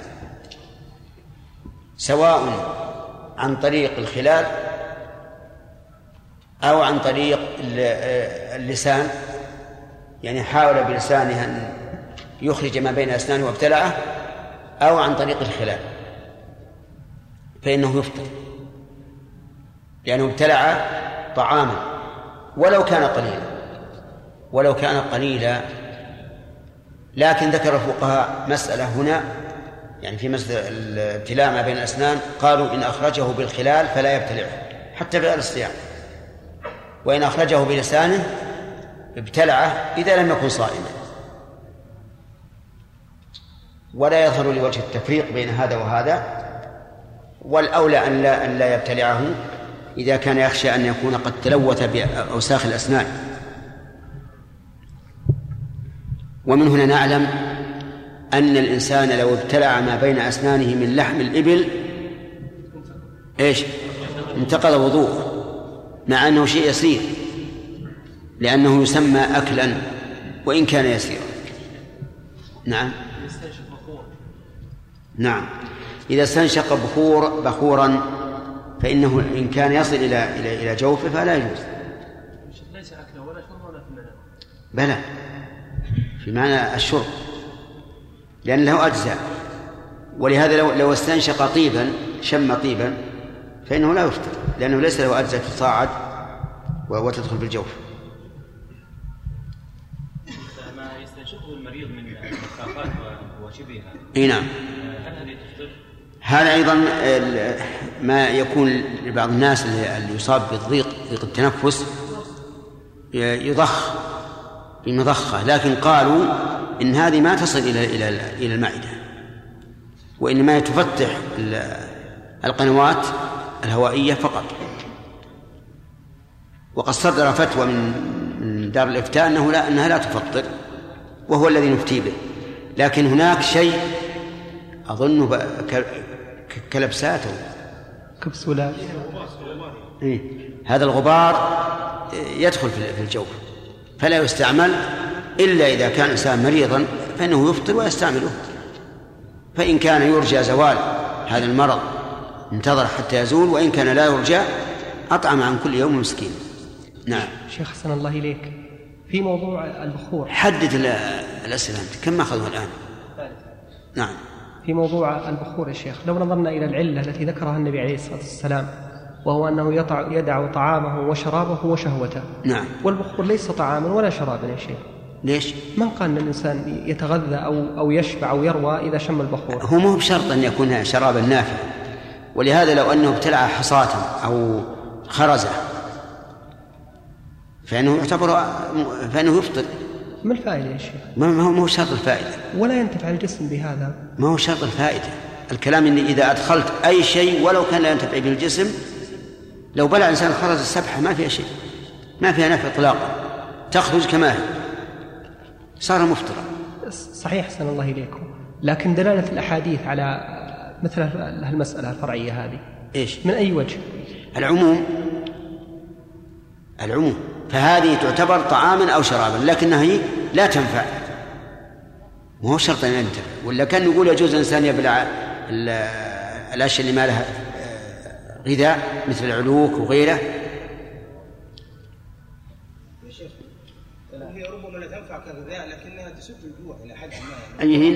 سواء عن طريق الخلال أو عن طريق اللسان يعني حاول بلسانه أن يخرج ما بين أسنانه وابتلعه أو عن طريق الخلال فإنه يفطر لأنه ابتلع طعاما ولو كان قليلا ولو كان قليلا. لكن ذكر الفقهاء مسألة هنا يعني في مسألة الابتلاع ما بين الأسنان قالوا إن أخرجه بالخلال فلا يبتلعه حتى في الصيام. وإن أخرجه بلسانه ابتلعه إذا لم يكن صائما. ولا يظهر لوجه التفريق بين هذا وهذا والأولى أن لا أن لا يبتلعه إذا كان يخشى أن يكون قد تلوث بأوساخ الأسنان. ومن هنا نعلم أن الإنسان لو ابتلع ما بين أسنانه من لحم الإبل إيش؟ انتقض وضوءه مع أنه شيء يسير لأنه يسمى أكلا وإن كان يسيرا. نعم. نعم إذا استنشق بخور بخورا فإنه إن كان يصل إلى إلى إلى جوفه فلا يجوز. ليس أكلا ولا شربا ولا في بلى في معنى الشرب لأن له أجزاء ولهذا لو لو استنشق طيبا شم طيبا فإنه لا يفطر لأنه ليس له أجزاء تصاعد وتدخل بالجوف. ما يستنشقه المريض من المخافات وشبهها. إي نعم. هذا أيضا ما يكون لبعض الناس اللي يصاب بالضيق ضيق التنفس يضخ بمضخه لكن قالوا إن هذه ما تصل إلى إلى إلى المعدة وإنما تفتح القنوات الهوائية فقط. وقد صدر فتوى من دار الإفتاء أنه لا أنها لا تفطر وهو الذي نفتي به. لكن هناك شيء أظنه كلبسات كبسولات إيه؟ هذا الغبار يدخل في الجوف فلا يستعمل إلا إذا كان الإنسان مريضا فإنه يفطر ويستعمله. فإن كان يرجى زوال هذا المرض انتظر حتى يزول وإن كان لا يرجى أطعم عن كل يوم مسكين. نعم. شيخ حسن الله إليك. في موضوع البخور. حدد الأسئلة كم أخذوا الآن؟ نعم. في موضوع البخور يا شيخ. لو نظرنا إلى العلة التي ذكرها النبي عليه الصلاة والسلام وهو أنه يطع يدع طعامه وشرابه وشهوته. نعم. والبخور ليس طعاما ولا شرابا يا شيخ. ليش؟ من قال إن الإنسان يتغذى أو أو يشبع أو يروى إذا شم البخور؟ هو مو بشرط أن يكون شرابا نافعا. ولهذا لو أنه ابتلع حصاة أو خرزة فإنه يعتبر فإنه يفطر. ما الفائدة يا شيخ؟ ما هو ما هو شرط الفائدة. ولا ينتفع الجسم بهذا؟ ما هو شرط الفائدة. الكلام إني إذا أدخلت أي شيء ولو كان لا ينتفع به الجسم لو بلع إنسان خرز السبحه ما فيها شيء. ما فيها نفع اطلاقا. تخرج كما هي. صار مفطرا صحيح أحسن الله إليكم. لكن دلالة الأحاديث على مثل هالمسألة الفرعية هذه. إيش؟ من أي وجه؟ العموم العموم. فهذه تعتبر طعاما أو شرابا لكنها هي لا تنفع. مو شرط أن ينتفع. ولا كان نقول يجوز الانسان يبلع الأشياء اللي ما لها غذاء مثل العلوك وغيره. شيخ هي ربما لا تنفع كغذاء لكنها تسد الجوع إلى حد ما. أي؟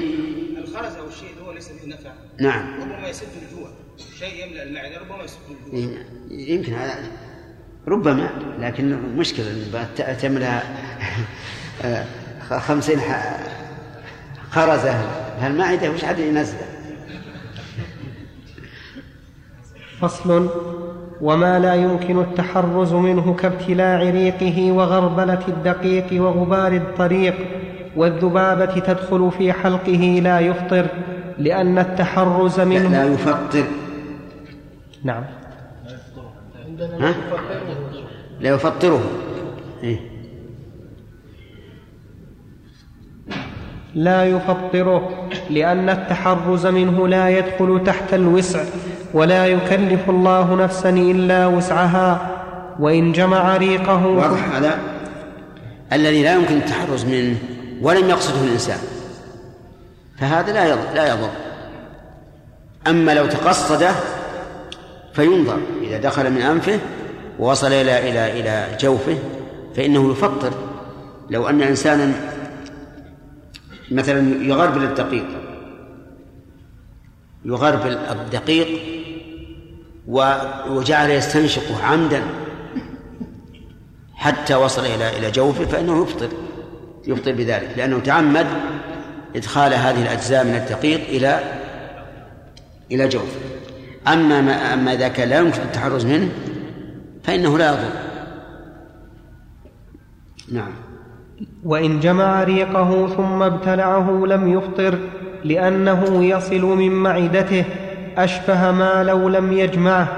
الخرز أو الشيء اللي هو ليس فيه نفع. نعم. ربما يسد الجوع. شيء يملأ المعدة ربما يسد الجوع. يمكن هذا. ربما لكن مشكلة تملها خمسين خرزة. هالمعدة وش حد ينزله فصل. وما لا يمكن التحرز منه كابتلاع ريقه وغربلة الدقيق وغبار الطريق والذبابة تدخل في حلقه لا يفطر لأن التحرز منه لا يفطر. نعم. ها؟ لا يفطره إيه؟ لا يفطره لأن التحرز منه لا يدخل تحت الوسع ولا يكلف الله نفسا إلا وسعها وإن جمع ريقه واضح هذا؟ الذي لا يمكن التحرز منه ولم يقصده الإنسان. فهذا لا يضر لا يضر. أما لو تقصده فينظر إذا دخل من أنفه ووصل إلى إلى إلى جوفه فإنه يفطر. لو أن إنسانا مثلا يغربل الدقيق يغربل الدقيق وجعل يستنشقه عمدا حتى وصل إلى إلى جوفه فإنه يفطر يفطر بذلك. لأنه تعمد إدخال هذه الأجزاء من الدقيق إلى إلى جوفه. أما ما أما إذا كان لا يمكن التحرز منه فإنه لا يضر. نعم. وإن جمع ريقه ثم ابتلعه لم يفطر لأنه يصل من معدته أشبه ما لو لم يجمعه.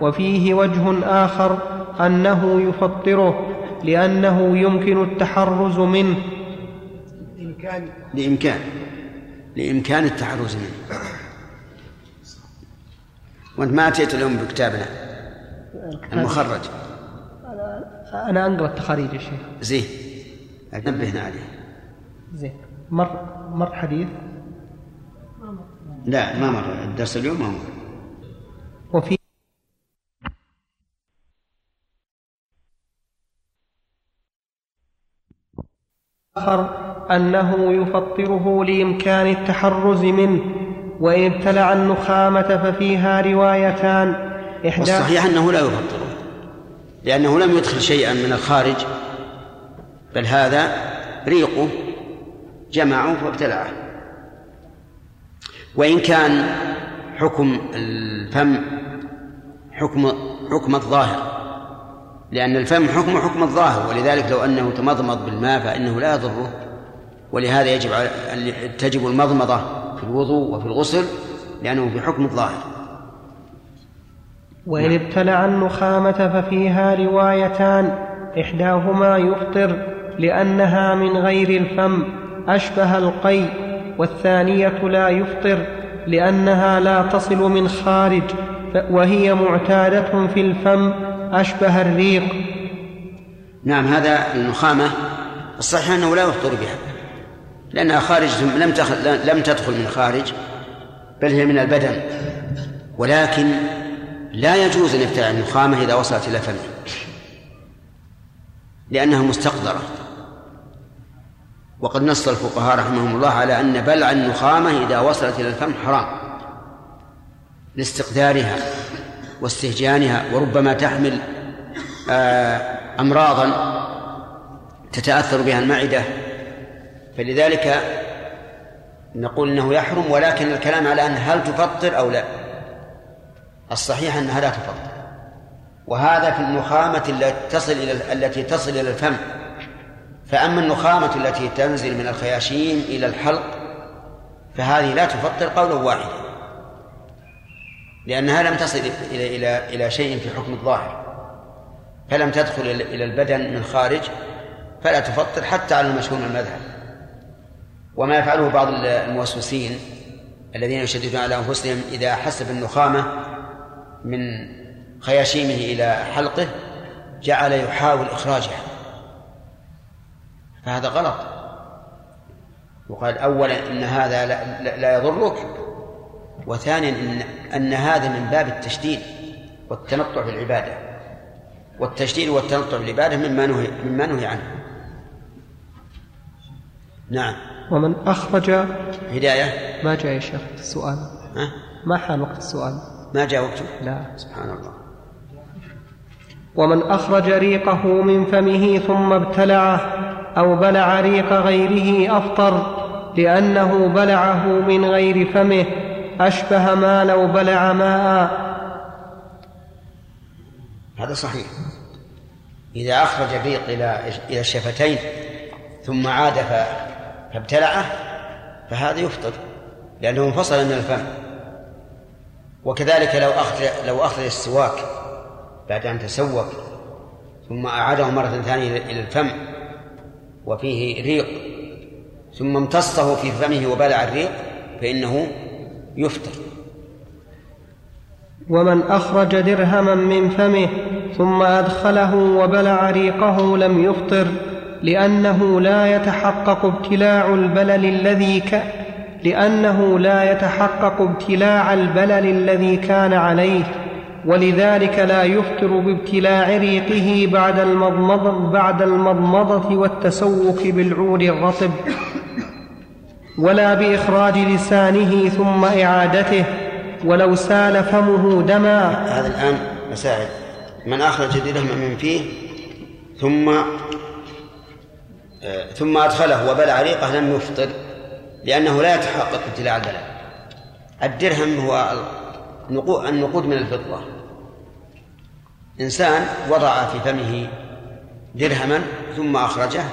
وفيه وجه آخر أنه يفطره لأنه يمكن التحرز منه. إمكان لإمكان. لإمكان التحرز منه. وأنت ما أتيت اليوم بكتابنا. المخرج. أنا أنقرأ التخاريج يا شيخ. زين. نبهنا عليه. زين. مر مر حديث؟ لا ما مر. الدرس اليوم ما مر. وفي آخر أنه يفطره لإمكان التحرز منه وإن ابتلع النخامة ففيها روايتان. إحدى والصحيح أنه لا يفطره لأنه لم يدخل شيئا من الخارج بل هذا ريقه جمعه فابتلعه وإن كان حكم الفم حكم حكم الظاهر. لأن الفم حكم حكم الظاهر ولذلك لو أنه تمضمض بالماء فإنه لا يضره. ولهذا يجب تجب المضمضة في الوضوء وفي الغسل لأنه في حكم الظاهر. وإن ابتلع النخامة ففيها روايتان إحداهما يفطر لأنها من غير الفم أشبه القي والثانية لا يفطر لأنها لا تصل من خارج وهي معتادة في الفم أشبه الريق. نعم هذا النخامة الصحيح أنه لا يفطر بها لأنها خارج لم لم تدخل من خارج بل هي من البدن ولكن لا يجوز أن يبتلع النخامة إذا وصلت إلى فمه لأنها مستقدرة وقد نص الفقهاء رحمهم الله على أن بلع النخامة إذا وصلت إلى الفم حرام لاستقدارها واستهجانها وربما تحمل آه، أمراضا تتأثر بها المعدة. فلذلك نقول إنه يحرم ولكن الكلام على أن هل تفطر أو لا. الصحيح انها لا تفطر وهذا في النخامة التي تصل إلى التي تصل إلى الفم. فأما النخامة التي تنزل من الخياشيم إلى الحلق فهذه لا تفطر قولا واحدا. لأنها لم تصل إلى إلى إلى شيء في حكم الظاهر. فلم تدخل إلى البدن من خارج فلا تفطر حتى على المشهور من المذهب. وما يفعله بعض الموسوسين الذين يشددون على أنفسهم إذا حس بالنخامة من خياشيمه إلى حلقه جعل يحاول إخراجها. فهذا غلط. وقال أولا إن هذا لا, لا, لا يضرك وثانيا إن, أن هذا من باب التشديد والتنطع في العبادة. والتشديد والتنطع في العبادة مما نهي, مما نهي عنه. نعم. ومن أخرج هداية. ما جاء يا شيخ؟ السؤال؟ ما حان وقت السؤال؟ ما جاء وقته لا. سبحان الله ومن أخرج ريقه من فمه ثم ابتلعه أو بلع ريق غيره أفطر لأنه بلعه من غير فمه أشبه ما لو بلع ماء. هذا صحيح. إذا أخرج الريق إلى إلى الشفتين ثم عاد فابتلعه فهذا يفطر لأنه انفصل من الفم. وكذلك لو أخرج لو أخرج السواك بعد أن تسوك ثم أعاده مرة ثانية إلى الفم وفيه ريق ثم امتصه في فمه وبلع الريق فإنه يفطر. ومن أخرج درهما من فمه ثم أدخله وبلع ريقه لم يفطر لأنه لا يتحقق ابتلاع البلل الذي ك لأنه لا يتحقق ابتلاع البلل الذي كان عليه ولذلك لا يفطر بابتلاع ريقه بعد المضمضة, بعد المضمضة والتسوق بالعود الرطب ولا بإخراج لسانه ثم إعادته ولو سال فمه دما. هذا الآن مسائل. من أخرج درهما من فيه ثم آه، ثم أدخله وبلع ريقه لم يفطر. لأنه لا يتحقق ابتلاع البلع الدرهم هو النقود من الفضة. إنسان وضع في فمه درهما ثم أخرجه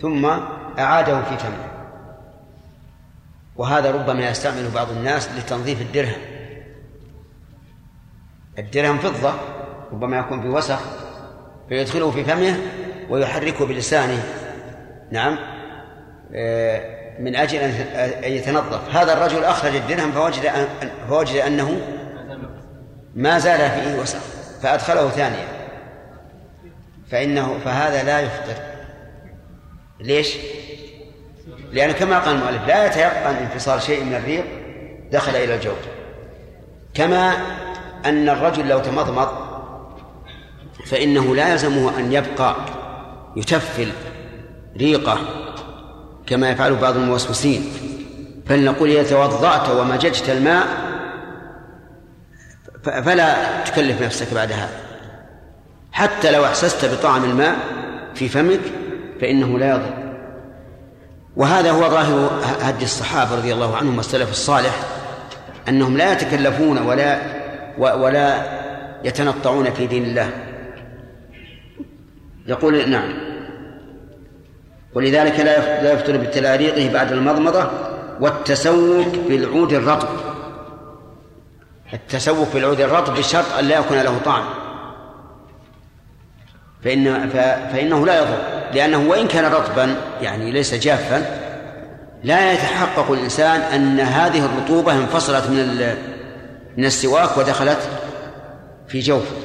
ثم أعاده في فمه. وهذا ربما يستعمل بعض الناس لتنظيف الدرهم. الدرهم فضة ربما يكون في وسخ فيدخله في فمه ويحركه بلسانه. نعم. آه، من أجل أن يتنظف. هذا الرجل أخرج الدرهم فوجد فوجد أنه ما زال فيه وسخ فأدخله ثانيا. فإنه فهذا لا يفطر. ليش؟ لأن كما قال المؤلف لا يتيقن انفصال شيء من الريق دخل إلى الجوف. كما أن الرجل لو تمضمض فإنه لا يلزمه أن يبقى يتفل ريقه. كما يفعل بعض الموسوسين. فلنقول إذا توضأت ومججت الماء فلا تكلف نفسك بعد هذا حتى لو احسست بطعم الماء في فمك فإنه لا يضر. وهذا هو ظاهر هدي الصحابة رضي الله عنهم والسلف الصالح أنهم لا يتكلفون ولا ولا يتنطعون في دين الله. يقول نعم. ولذلك لا يفطر بتلاريقه بعد المضمضة والتسوق بالعود الرطب. التسوق في العود الرطب بشرط أن لا يكون له طعم. فإن فإنه لا يضر. لأنه وإن كان رطبا يعني ليس جافا لا يتحقق الإنسان أن هذه الرطوبة انفصلت من من السواك ودخلت في جوفه.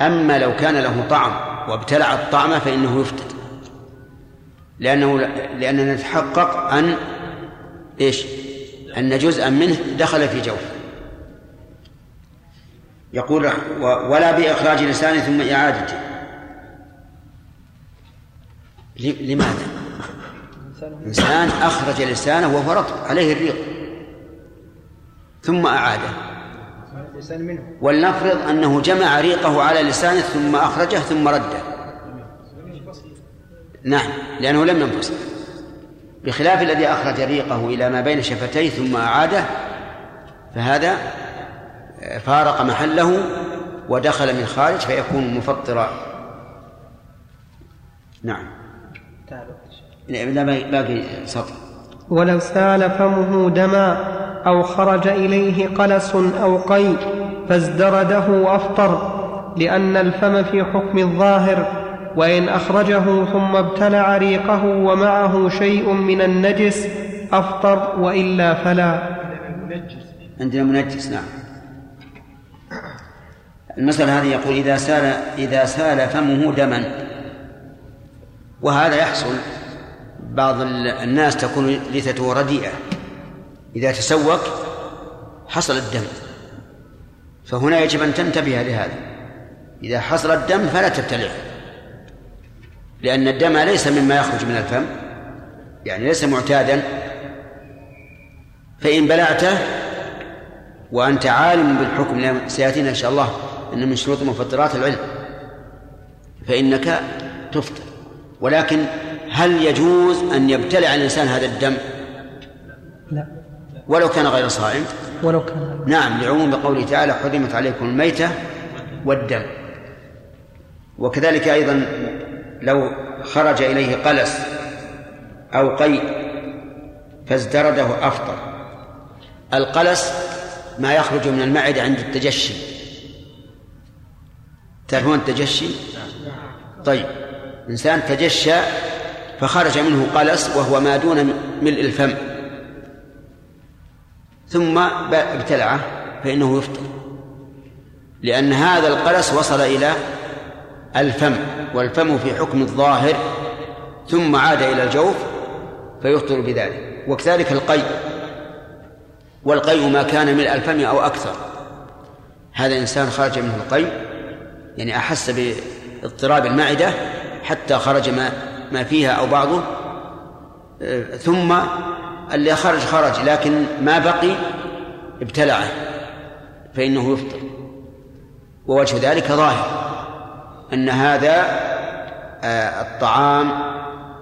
أما لو كان له طعم وابتلع الطعم فإنه يفتت لأنه لأننا نتحقق أن إيش؟ أن جزءا منه دخل في جوفه يقول ولا بإخراج لسانه ثم إعادته لماذا؟ إنسان أخرج لسانه وهو رطب عليه الريق. ثم أعاده. ولنفرض أنه جمع ريقه على لسانه ثم أخرجه ثم رده. نعم لأنه لم ينفصل. بخلاف الذي أخرج ريقه إلى ما بين شفتيه ثم أعاده فهذا فارق محله ودخل من خارج فيكون مفطرا. نعم. لا باقي سطر. ولو سال فمه دما أو خرج إليه قلس أو قي فازدرده أفطر لأن الفم في حكم الظاهر وإن أخرجه ثم ابتلع ريقه ومعه شيء من النجس أفطر وإلا فلا. عندنا منجس نعم. المسألة هذه يقول إذا سال إذا سال فمه دما. وهذا يحصل بعض الناس تكون لثته رديئة. إذا تسوق حصل الدم. فهنا يجب أن تنتبه لهذا. إذا حصل الدم فلا تبتلعه. لأن الدم ليس مما يخرج من الفم يعني ليس معتادا. فإن بلعته وأنت عالم بالحكم سيأتينا إن شاء الله أن من شروط مفطرات العلم. فإنك تفطر. ولكن هل يجوز أن يبتلع الإنسان هذا الدم؟ لا. ولو كان غير صائم؟ ولو كان. نعم لعموم قوله تعالى حرمت عليكم الميتة والدم. وكذلك أيضا لو خرج إليه قلس أو قي فازدرده أفطر. القلس ما يخرج من المعدة عند التجشي. تعرفون التجشي؟ طيب إنسان تجشى فخرج منه قلس وهو ما دون ملء الفم. ثم ابتلعه فإنه يفطر. لأن هذا القلس وصل إلى الفم. والفم في حكم الظاهر ثم عاد إلى الجوف فيفطر بذلك. وكذلك القيء والقيء ما كان من الفم أو أكثر. هذا إنسان خرج منه القيء يعني أحس باضطراب المعدة حتى خرج ما ما فيها أو بعضه. ثم اللي خرج خرج لكن ما بقي ابتلعه فإنه يفطر. ووجه ذلك ظاهر. أن هذا آه، الطعام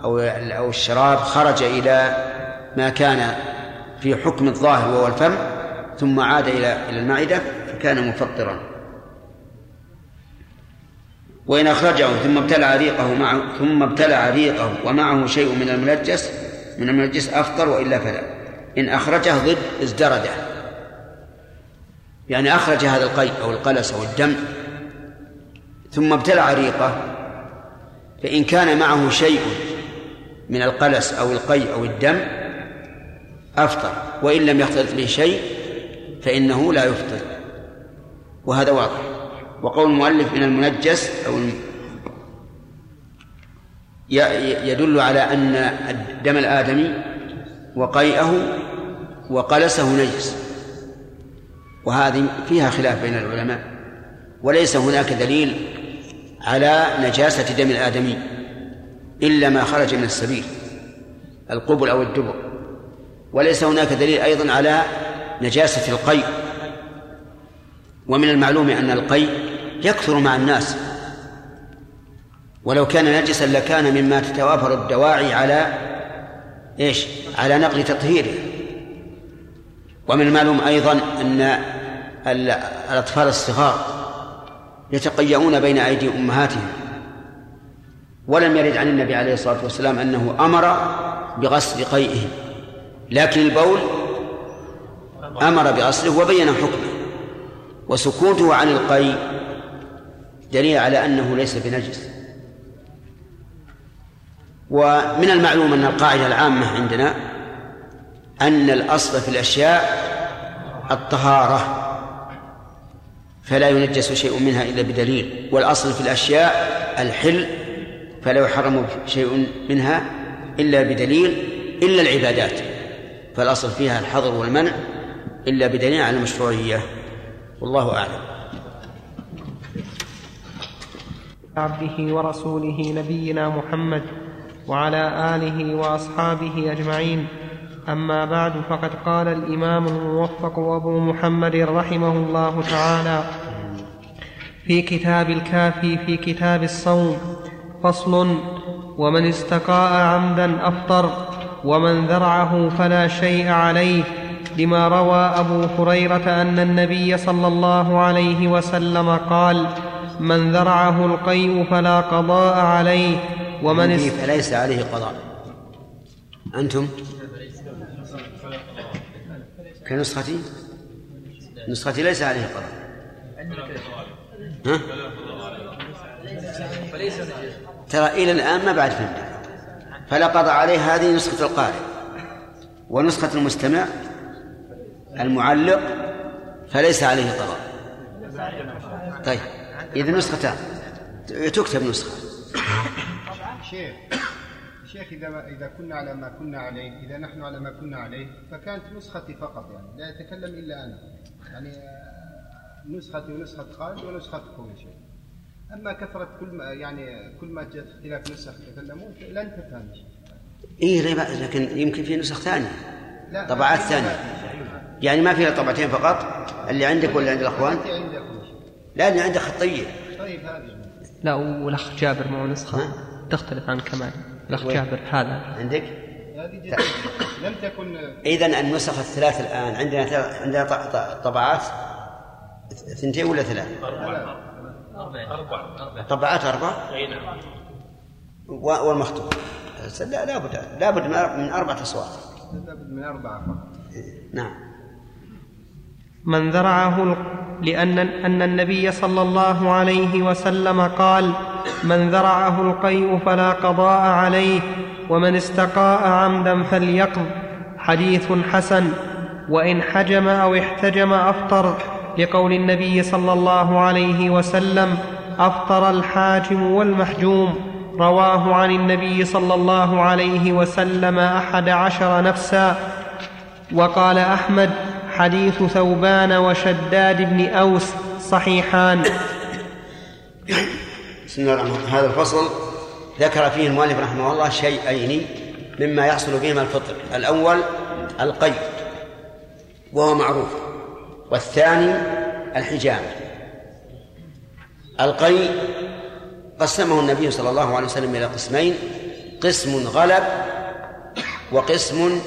أو أو الشراب خرج إلى ما كان في حكم الظاهر وهو الفم ثم عاد إلى إلى المعدة فكان مفطرا. وإن أخرجه ثم ابتلع ريقه معه ثم ابتلع ريقه ومعه شيء من المنجس من المنجس أفطر وإلا فلا. إن أخرجه ضد ازدرده. يعني أخرج هذا القيء أو القلس أو الدم ثم ابتلع ريقه فإن كان معه شيء من القلس أو القيء أو الدم أفطر وإن لم يختلط به شيء فإنه لا يفطر وهذا واضح. وقول المؤلف من المنجس أو يدل على أن الدم الآدمي وقيئه وقلسه نجس وهذه فيها خلاف بين العلماء وليس هناك دليل على نجاسة دم الآدمي إلا ما خرج من السبيل القبل أو الدبر. وليس هناك دليل أيضا على نجاسة القيء ومن المعلوم أن القيء يكثر مع الناس. ولو كان نجسا لكان مما تتوافر الدواعي على إيش؟ على نقل تطهيره. ومن المعلوم أيضا أن الأطفال الصغار يتقيؤون بين أيدي أمهاتهم. ولم يرد عن النبي عليه الصلاة والسلام أنه أمر بغسل قيئهم لكن البول أمر بغسله وبين حكمه. وسكوته عن القيء دليل على أنه ليس بنجس. ومن المعلوم أن القاعدة العامة عندنا أن الأصل في الأشياء الطهارة. فلا ينجس شيء منها إلا بدليل. والأصل في الأشياء الحل فلا يحرم شيء منها إلا بدليل إلا العبادات. فالأصل فيها الحظر والمنع إلا بدليل على المشروعية. والله أعلم. عبده ورسوله نبينا محمد وعلى آله وأصحابه أجمعين. أما بعد فقد قال الإمام الموفق أبو محمد رحمه الله تعالى في كتاب الكافي في كتاب الصوم فصل ومن استقاء عمدا أفطر ومن ذرعه فلا شيء عليه لما روى أبو هريرة أن النبي صلى الله عليه وسلم قال من ذرعه القيء فلا قضاء عليه ومن. فليس عليه قضاء أنتم كنسختي نسختي؟ ليس عليه قضاء ها؟ ترى إلى الآن ما بعد فهمت فلا قضاء عليه هذه نسخة القارئ. ونسخة المستمع المعلق فليس عليه قضاء طيب إذا نسختان. تكتب نسخة. شيخ شيخ إذا إذا كنا على ما كنا عليه إذا نحن على ما كنا عليه فكانت نسختي فقط يعني. لا يتكلم إلا أنا. يعني نسختي ونسخة خالد ونسختكم يا شيخ. أما كثرة كل ما يعني كل ما جاءت اختلاف نسخ يتكلمون لن تفهم إيه لكن يمكن في نسخ ثانية. طبعات ثانية. يعني ما فيها طبعتين فقط؟ اللي عندك ولا عند الأخوان؟ لا اللي عندك خطية. طيب هذه. لا والأخ جابر معه نسخة. تختلف عن كمال. الأخ جابر هذا. عندك؟ هذه لم تكن اذا النسخ الثلاث الآن عندنا عندنا طبعات اثنتين ولا ثلاث؟ أربعة. طبعات أربعة؟ أي نعم. والمخطوط. لا لابد لابد من أربعة أصوات. لابد من أربعة. فقط نعم. من ذرعه لأن أن النبي صلى الله عليه وسلم قال من ذرعه القيء فلا قضاء عليه ومن استقاء عمدا فليقض. حديث حسن. وإن حجم أو احتجم أفطر لقول النبي صلى الله عليه وسلم أفطر الحاجم والمحجوم. رواه عن النبي صلى الله عليه وسلم أحد عشر نفسا. وقال أحمد حديث ثوبان وشداد بن أوس صحيحان. بسم الله الرحمن هذا الفصل ذكر فيه المؤلف رحمه الله شيئين مما يحصل بهما الفطر. الأول القيد وهو معروف. والثاني الحجامة القي قسمه النبي صلى الله عليه وسلم إلى قسمين قسم غلب وقسم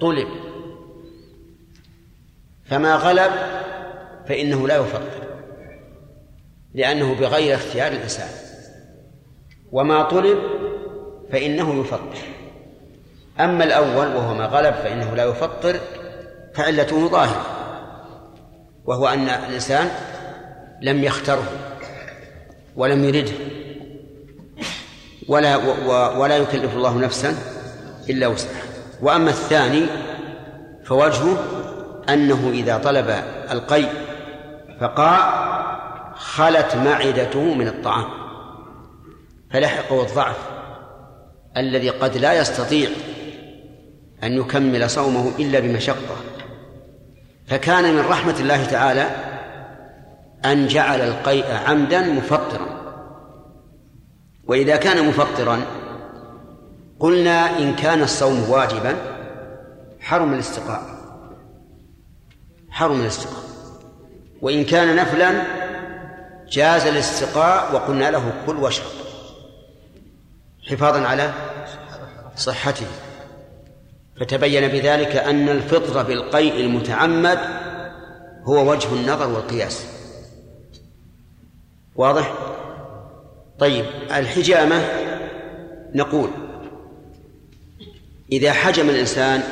طلب. فما غلب فإنه لا يفطر لأنه بغير اختيار الإنسان. وما طلب فإنه يفطر أما الأول وهو ما غلب فإنه لا يفطر فعلته ظاهرة وهو أن الإنسان لم يختره ولم يرده ولا ولا يكلف الله نفسا إلا وسعها. وأما الثاني فوجهه أنه إذا طلب القي فقاع خلت معدته من الطعام فلحقه الضعف الذي قد لا يستطيع أن يكمل صومه إلا بمشقة. فكان من رحمة الله تعالى أن جعل القيء عمدا مفطرا. وإذا كان مفطرا قلنا إن كان الصوم واجبا حرم الاستقاء حرم الاستقاء. وإن كان نفلا جاز الاستقاء وقلنا له كل واشرب. حفاظا على صحته. فتبين بذلك أن الفطر بالقيء المتعمد هو وجه النظر والقياس. واضح؟ طيب الحجامة نقول إذا حجم الإنسان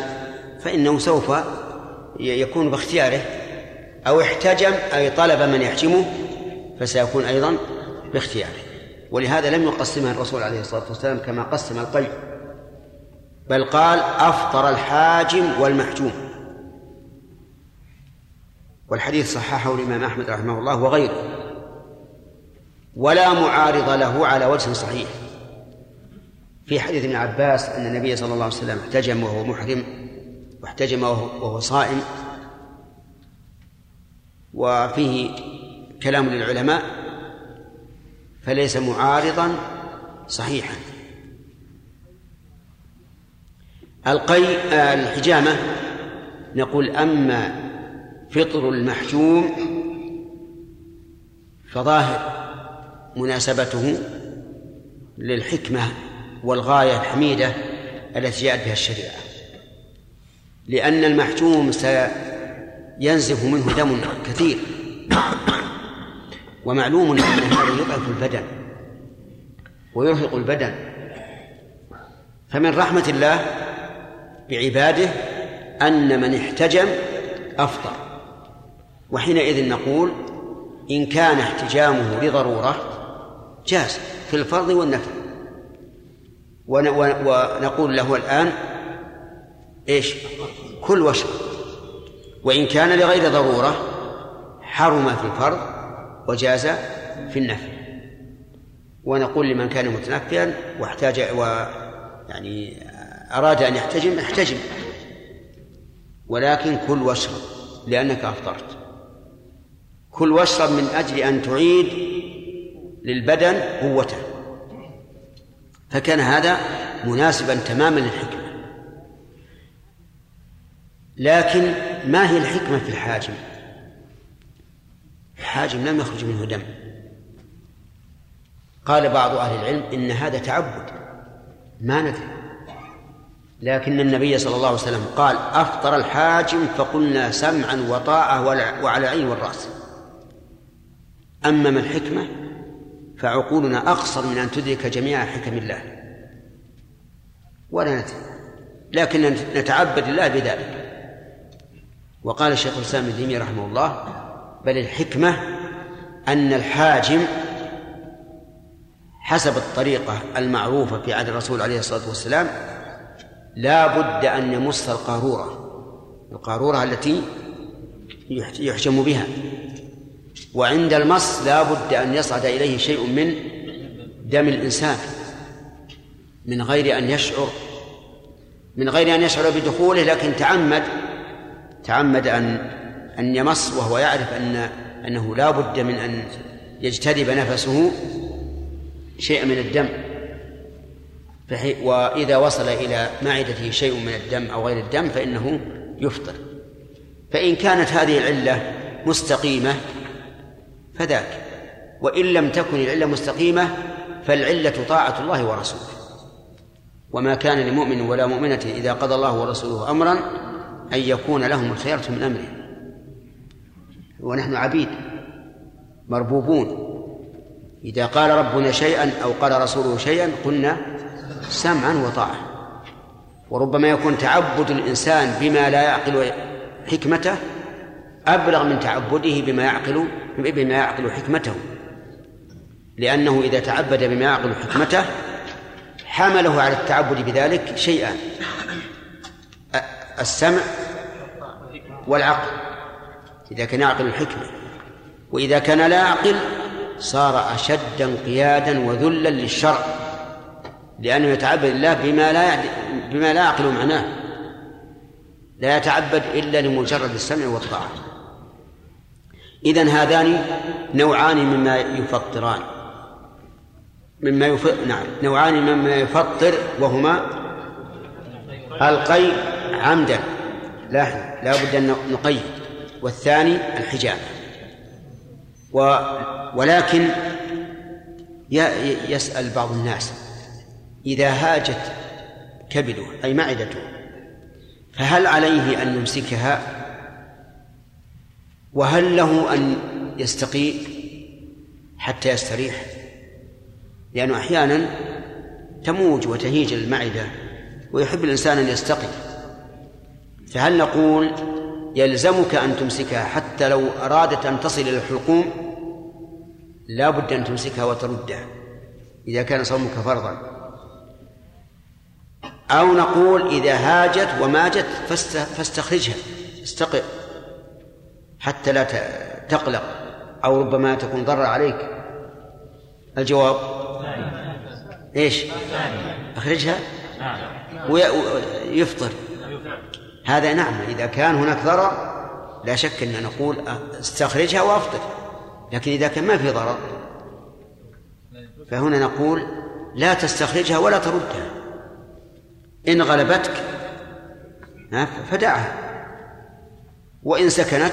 فإنه سوف يكون باختياره أو احتجم أي طلب من يحجمه فسيكون أيضا باختياره. ولهذا لم يقسمها الرسول عليه الصلاة والسلام كما قسم القيء بل قال أفطر الحاجم والمحجوم. والحديث صححه الإمام أحمد رحمه الله وغيره. ولا معارض له على وجه صحيح. في حديث ابن عباس أن النبي صلى الله عليه وسلم احتجم وهو محرم. واحتجم وهو صائم. وفيه كلام للعلماء فليس معارضا صحيحا. القي الحجامة نقول أما فطر المحجوم فظاهر مناسبته للحكمة والغاية الحميدة التي جاءت بها الشريعة. لأن المحجوم سينزف منه دم كثير. ومعلوم أن هذا يضعف البدن ويرهق البدن. فمن رحمة الله بعباده أن من احتجم أفطر. وحينئذ نقول إن كان احتجامه لضرورة جاز في الفرض والنفل ونقول له الآن إيش؟ كل واشرب وإن كان لغير ضرورة حرم في الفرض وجاز في النفل ونقول لمن كان متنفلا واحتاج و يعني أراد أن يحتجم احتجم. ولكن كل واشرب لأنك أفطرت. كل واشرب من أجل أن تعيد للبدن قوته. فكان هذا مناسبا تماما للحكمة. لكن ما هي الحكمة في الحاجم؟ الحاجم لم يخرج منه دم. قال بعض أهل العلم إن هذا تعبد. ما ندري. لكن النبي صلى الله عليه وسلم قال أفطر الحاجم فقلنا سمعا وطاعة وعلى العين والرأس. أما ما الحكمة فعقولنا أقصر من أن تدرك جميع حكم الله. ولا ندري. لكن نتعبد الله بذلك. وقال الشيخ الإسلام ابن تيمية رحمه الله بل الحكمة أن الحاجم حسب الطريقة المعروفة في عهد الرسول عليه الصلاة والسلام لا بد أن يمص القارورة القارورة التي يحجم بها. وعند المص لا بد أن يصعد إليه شيء من دم الإنسان من غير أن يشعر من غير أن يشعر بدخوله لكن تعمد تعمد أن أن يمص وهو يعرف أن أنه لا بد من أن يجتذب نفسه شيئا من الدم. وإذا وصل إلى معدته شيء من الدم أو غير الدم فإنه يفطر. فإن كانت هذه العلة مستقيمة فذاك. وإن لم تكن العلة مستقيمة فالعلة طاعة الله ورسوله. وما كان لمؤمن ولا مؤمنة إذا قضى الله ورسوله أمرا أن يكون لهم الخيرة من أمره. ونحن عبيد مربوبون. إذا قال ربنا شيئا أو قال رسوله شيئا قلنا سمعا وطاعة. وربما يكون تعبد الإنسان بما لا يعقل حكمته أبلغ من تعبده بما يعقل بما يعقل حكمته. لأنه إذا تعبد بما يعقل حكمته حمله على التعبد بذلك شيئان السمع والعقل. إذا كان يعقل الحكمة. وإذا كان لا يعقل صار أشد انقيادا وذلا للشرع. لأنه يتعبد الله بما لا بما لا يعقل معناه. لا يتعبد إلا لمجرد السمع والطاعة. إذن هذان نوعان مما يفطران. مما يف... نعم. نوعان مما يفطر وهما القي عمدا. لا لا بد أن نقيد. والثاني الحجامة و... ولكن. يسأل بعض الناس إذا هاجت كبده أي معدته فهل عليه أن يمسكها؟ وهل له أن يستقي حتى يستريح؟ لأنه أحيانا تموج وتهيج المعدة ويحب الإنسان أن يستقي. فهل نقول يلزمك أن تمسكها حتى لو أرادت أن تصل إلى الحلقوم؟ لا بد أن تمسكها وتردها إذا كان صومك فرضا. أو نقول إذا هاجت وماجت فاستخرجها استقر حتى لا تقلق أو ربما تكون ضرر عليك. الجواب؟ إيش؟ أخرجها؟ ويفطر هذا نعم إذا كان هناك ضرر لا شك أن نقول استخرجها وأفطر لكن إذا كان ما في ضرر فهنا نقول لا تستخرجها ولا تردها. إن غلبتك فدعها. وإن سكنت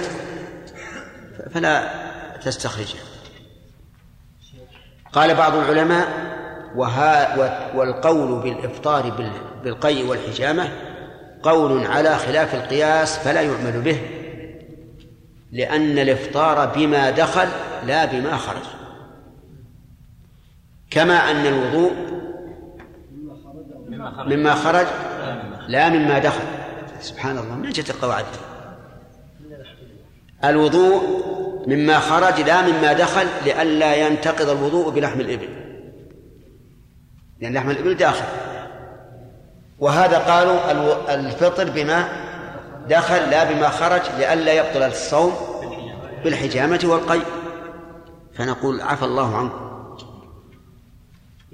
فلا تستخرجها. قال بعض العلماء وها والقول بالإفطار بالقي والحجامة قول على خلاف القياس فلا يعمل به لأن الإفطار بما دخل لا بما خرج. كما أن الوضوء مما خرج لا مما دخل. سبحان الله من جت القواعد؟ الوضوء مما خرج لا مما دخل لئلا ينتقض الوضوء بلحم الإبل. لأن لحم الإبل داخل. وهذا قالوا الفطر بما دخل لا بما خرج لئلا يبطل الصوم بالحجامة والقي. فنقول عفى الله عنكم.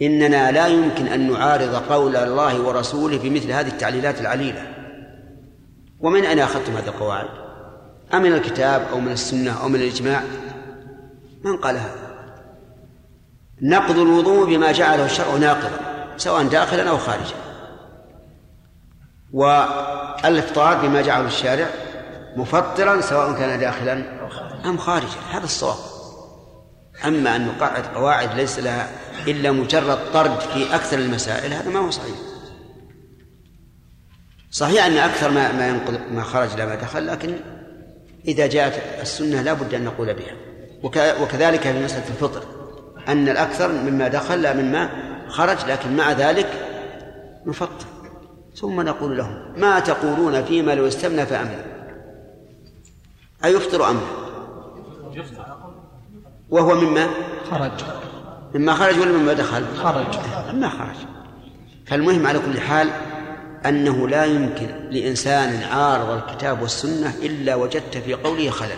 إننا لا يمكن أن نعارض قول الله ورسوله بمثل هذه التعليلات العليلة. ومن أين أخذتم هذه القواعد؟ أمن الكتاب أو من السنة أو من الإجماع؟ من قال هذا؟ نقض الوضوء بما جعله الشرع ناقضا سواء داخلا أو خارجا. والإفطار بما جعله الشارع مفطرا سواء كان داخلا أم خارجا. هذا الصواب. أما أن نقعد قواعد ليس لها إلا مجرد طرد في أكثر المسائل هذا ما هو صحيح. صحيح أن أكثر ما ما ينقض ما خرج لا ما دخل لكن إذا جاءت السنة لا بد أن نقول بها. وكذلك في مسألة الفطر. أن الأكثر مما دخل لا مما خرج لكن مع ذلك نفطر. ثم نقول لهم ما تقولون فيما لو استمنى فأمن. أيفطر أم لا؟ وهو مما؟ خرج. مما خرج ولا مما دخل؟ خرج. مما خرج. فالمهم على كل حال أنه لا يمكن لإنسان عارض الكتاب والسنة إلا وجدت في قوله خللا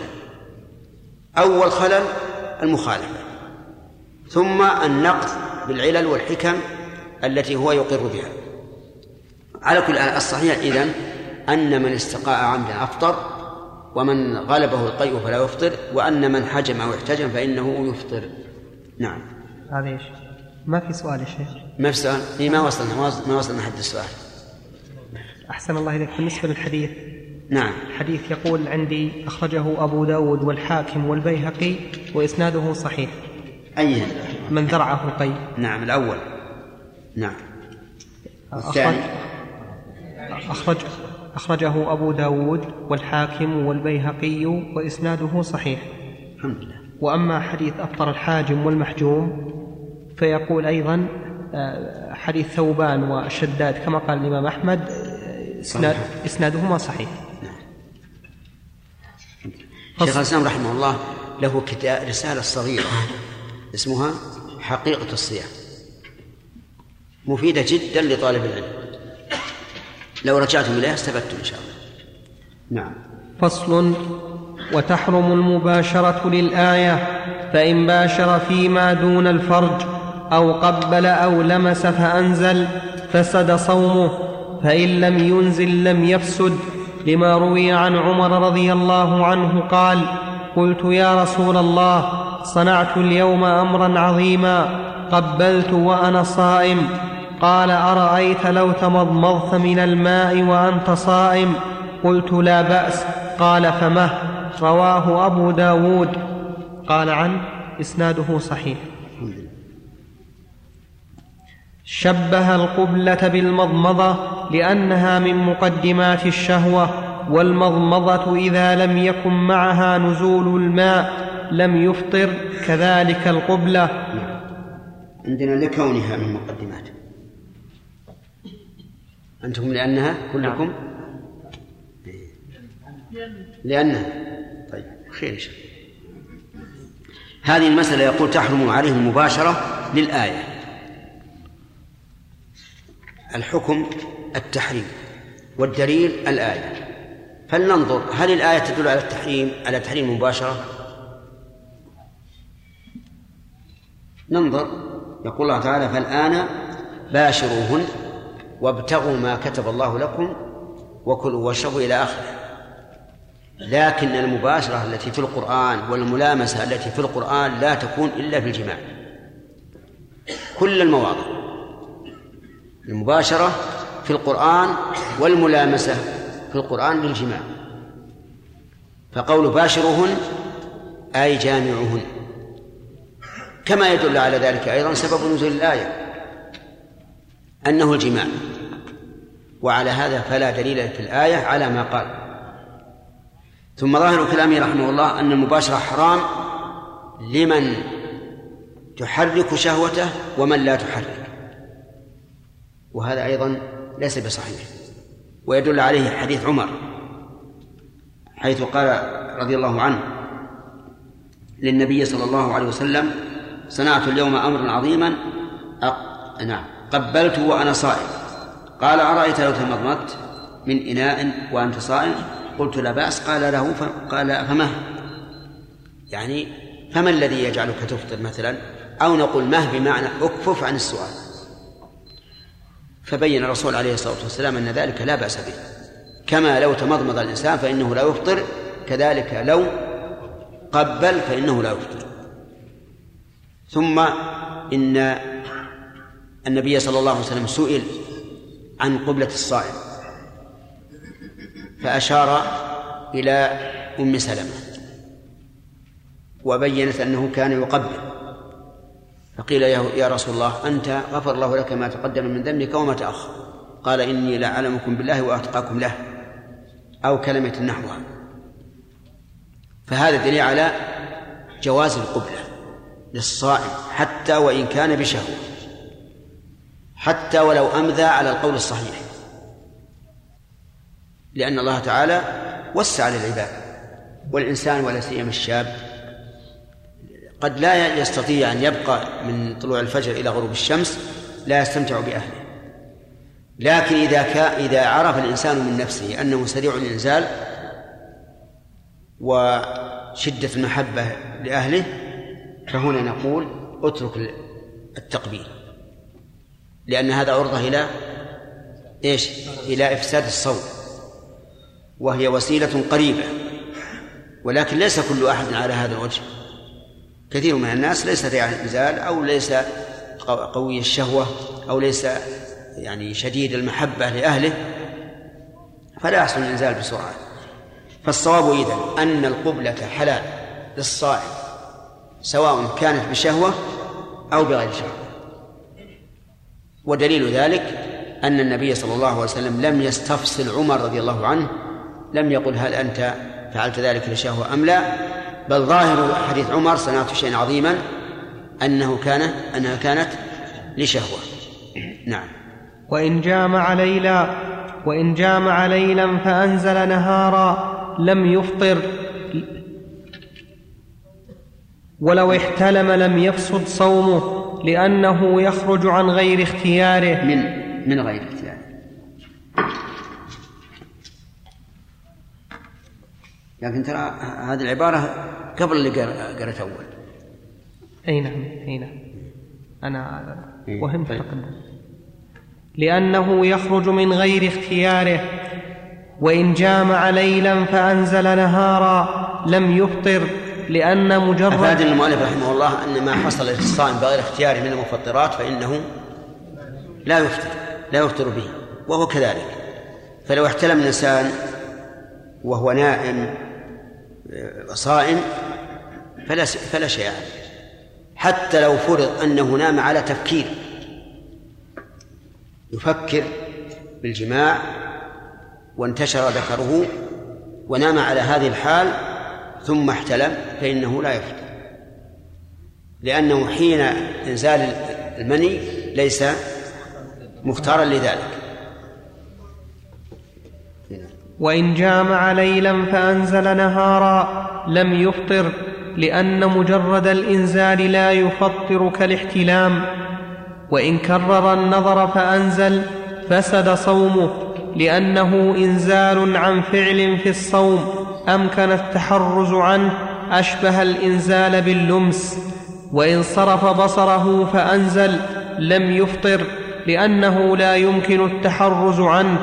أول خلل المخالفة. ثم النقض بالعلل والحكم التي هو يقر بها. على كل الصحيح إذن أن من استقاء عمدا أفطر ومن غلبه القيء فلا يفطر وأن من حجم أو احتجم فإنه يفطر. نعم. هذا إيش؟ ما في سؤال يا شيخ. ما في سؤال؟ إيه ما وصلنا ما وصلنا- حد السؤال. أحسن الله إليك. بالنسبة للحديث. نعم. الحديث يقول عندي أخرجه أبو داود والحاكم والبيهقي وإسناده صحيح. أي؟ من ذرعه القي نعم الأول. نعم. الثاني أخرج أخرجه أبو داود والحاكم والبيهقي وإسناده صحيح. الحمد لله. وأما حديث أفطر الحاجم والمحجوم فيقول أيضا آه، حديث ثوبان والشداد كما قال الإمام أحمد آه، إسناد. إسنادهما صحيح. شيخ الإسلام رحمه الله له كتاب رسالة صغيرة اسمها حقيقة الصيام. مفيدة جدا لطالب العلم. لو رجعتم إليها استفدتم إن شاء الله. نعم. فصل وتحرم المباشرة للآية فإن باشر فيما دون الفرج أو قبل أو لمس فأنزل فسد صومه فإن لم ينزل لم يفسد. لما روي عن عمر رضي الله عنه قال قلت يا رسول الله صنعت اليوم أمرا عظيما قبلت وأنا صائم. قال أرأيت لو تمضمضت من الماء وأنت صائم؟ قلت لا بأس. قال فمه رواه أبو داود. قال عنه إسناده صحيح. شبه القبلة بالمضمضة لأنها من مقدمات الشهوة والمضمضة إذا لم يكن معها نزول الماء لم يفطر كذلك القبلة. عندنا لكونها من مقدمات. أنتم لأنها كلكم؟ لأنها. طيب خير إن شاء الله. هذه المسألة يقول تحرم عليه المباشرة للآية. الحكم التحريم والدليل الآية. فلننظر هل الآية تدل على التحريم على تحريم المباشرة ننظر. يقول الله تعالى فالآن باشروهن وابتغوا ما كتب الله لكم وكلوا واشربوا إلى آخره. لكن المباشرة التي في القرآن والملامسة التي في القرآن لا تكون إلا في الجماع. كل المواضع. المباشرة في القرآن والملامسة في القرآن للجماع. فقول باشرهن أي جامعهن. كما يدل على ذلك أيضا سبب نزول الآية. أنه الجماع. وعلى هذا فلا دليل في الآية على ما قال. ثم ظاهر كلامه رحمه الله أن المباشرة حرام لمن تحرك شهوته ومن لا تحرك. وهذا أيضا ليس بصحيح. ويدل عليه حديث عمر حيث قال رضي الله عنه للنبي صلى الله عليه وسلم صنعت اليوم أمرا عظيما. أق... نعم. قبلته وأنا صائم. قال أرأيت لو تمضمضت من إناء وأنت صائم؟ قلت لا بأس. قال له. قال فما؟ يعني فما الذي يجعلك تفطر مثلا؟ أو نقول مه بمعنى اكفف عن السؤال؟ فبين الرسول عليه الصلاة والسلام أن ذلك لا بأس به. كما لو تمضمض الإنسان فإنه لا يفطر كذلك لو قبل فإنه لا يفطر. ثم إن النبي صلى الله عليه وسلم سئل عن قبلة الصائم فأشار إلى أم سلمة وبينت أنه كان يقبل فقيل يا رسول الله أنت غفر الله لك ما تقدم من ذنبك وما تأخر قال إني لأعلمكم بالله وأتقاكم له أو كلمة نحوها. فهذا دليل على جواز القبلة للصائم حتى وإن كان بشهوة. حتى ولو أمذى على القول الصحيح. لأن الله تعالى وسع للعباد والإنسان ولا سيما الشاب قد لا يستطيع أن يبقى من طلوع الفجر إلى غروب الشمس لا يستمتع بأهله. لكن إذا كان إذا عرف الإنسان من نفسه أنه سريع الإنزال وشدة المحبة لأهله فهنا نقول اترك التقبيل. لأن هذا عرضة إلى إيش؟ إلى إفساد الصوم وهي وسيلة قريبة. ولكن ليس كل أحد على هذا الوجه. كثير من الناس ليس في انزال أو ليس قوي الشهوة أو ليس يعني شديد المحبة لأهله. فلا يحصل الإنزال بسرعة. فالصواب إذن أن القبلة حلال للصائم سواء كانت بشهوة أو بغير شهوة. ودليل ذلك أن النبي صلى الله عليه وسلم لم يستفصل عمر رضي الله عنه لم يقل هل أنت فعلت ذلك لشهوة أم لا بل ظاهر حديث عمر صنعت شيئا عظيما أنه كان أنها كانت لشهوة. نعم. وإن جامع ليلا وإن جامع ليلا فأنزل نهارا لم يفطر. ولو احتلم لم يفسد صومه. لأنه يخرج عن غير اختياره. من من غير اختياره. لكن ترى هذه العبارة قبل اللي قرأت أول. أي نعم أي نعم. أنا إيه، وهمت طيب. تقدم. لأنه يخرج من غير اختياره. وإن جامع ليلا فأنزل نهارا لم يفطر. لأن مجرد أفاد المؤلف رحمه الله أن ما حصل للصائم بغير اختياره من المفطرات فإنه لا يفطر لا يفطر به وهو كذلك. فلو احتلم الإنسان وهو نائم صائم فلا فلا شيء عليه. حتى لو فرض أنه نام على تفكير يفكر بالجماع وانتشر ذكره ونام على هذه الحال ثم احتلم فإنه لا يفطر لأنه حين إنزال المني ليس مختارا لذلك. وإن جامع ليلا فأنزل نهارا لم يفطر لأن مجرد الإنزال لا يفطر كالاحتلام وإن كرر النظر فأنزل فسد صومه. لأنه إنزال عن فعل في الصوم أمكن التحرز عنه أشبه الإنزال باللمس. وإن صرف بصره فأنزل لم يفطر لأنه لا يمكن التحرز عنه.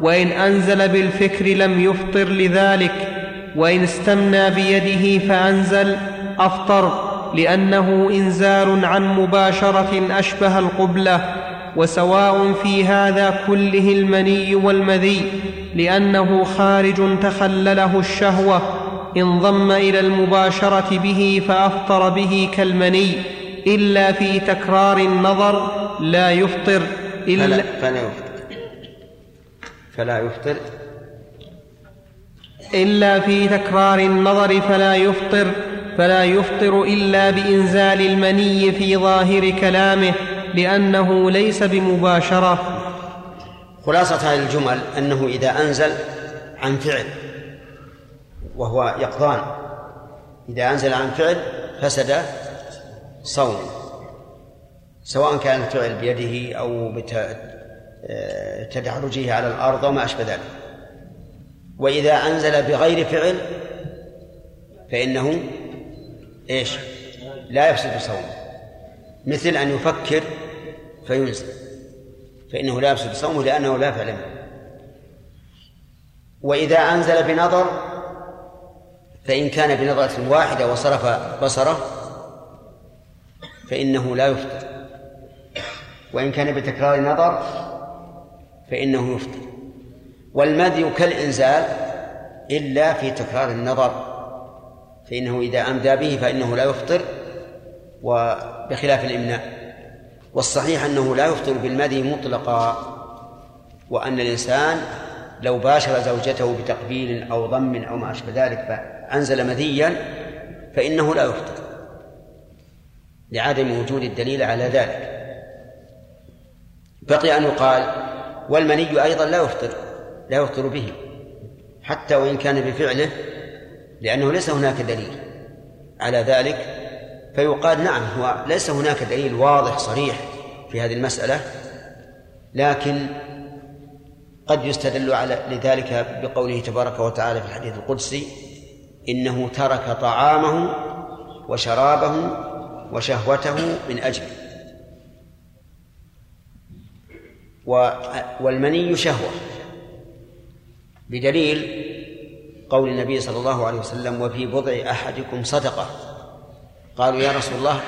وإن أنزل بالفكر لم يفطر لذلك. وإن استمنى بيده فأنزل أفطر لأنه إنزال عن مباشرة أشبه القبلة. وسواء في هذا كله المني والمذي لأنه خارج تخلله الشهوة انضم إلى المباشرة به فأفطر به كالمني إلا في تكرار النظر لا يفطر إلا فلا, فلا يفطر. فلا يفطر. إلا في تكرار النظر فلا يفطر فلا يفطر إلا بإنزال المني في ظاهر كلامه. لأنه ليس بمباشرة. خلاصة هذه الجمل أنه إذا أنزل عن فعل وهو يقظان. إذا أنزل عن فعل فسد صومه سواء كان الفعل بيده أو بتدحرجه على الأرض وما أشبه ذلك. وإذا أنزل بغير فعل فإنه إيش؟ لا يفسد صومه. مثل أن يفكر فينزل فإنه لا يفسد صومه لأنه لا فعل منه. وإذا أنزل بنظر فإن كان بنظرة واحدة وصرف بصره فإنه لا يفطر وإن كان بتكرار نظر فإنه يفطر والمدي كالإنزال إلا في تكرار النظر فإنه إذا أمدى به فإنه لا يفطر. وبخلاف الإمناء. والصحيح أنه لا يفطر بالمدي مطلقا وأن الإنسان لو باشر زوجته بتقبيل أو ضم أو ما أشبه ذلك فأنزل مذيا فإنه لا يفطر لعدم وجود الدليل على ذلك. بقي أن يقال والمني أيضا لا يفطر لا يفطر به حتى وإن كان بفعله لأنه ليس هناك دليل على ذلك. فيقال نعم هو ليس هناك دليل واضح صريح في هذه المسألة لكن قد يستدل على لذلك بقوله تبارك وتعالى في الحديث القدسي إنه ترك طعامه وشرابه وشهوته من أجله والمني شهوة بدليل قول النبي صلى الله عليه وسلم وفي بضع أحدكم صدقة قالوا يا رسول الله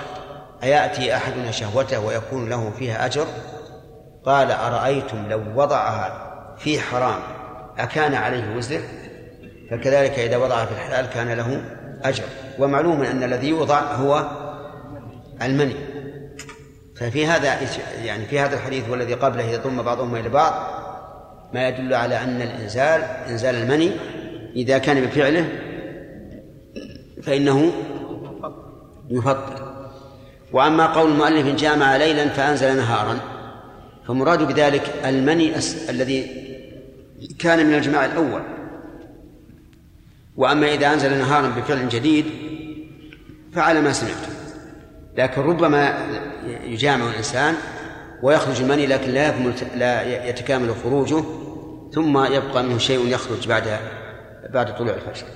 أيأتي أحدنا شهوته ويكون له فيها أجر؟ قال أرأيتم لو وضعها في حرام أكان عليه وزر؟ فكذلك إذا وضعها في الحلال كان له أجر. ومعلوم أن الذي يوضع هو المني. ففي هذا يعني في هذا الحديث والذي قبله يضم بعضهما إلى بعض ما يدل على أن الإنزال إنزال المني إذا كان بفعله فإنه يفطر وأما قول المؤلف جامع ليلا فأنزل نهارا فمراد بذلك المني أس- الذي كان من الجماع الأول. وأما إذا أنزل نهارا بفعل جديد فعلى ما سمعتم لكن ربما يجامع الإنسان ويخرج المني لكن لا يكمل لا يتكامل خروجه ثم يبقى منه شيء يخرج بعد بعد طلوع الفجر.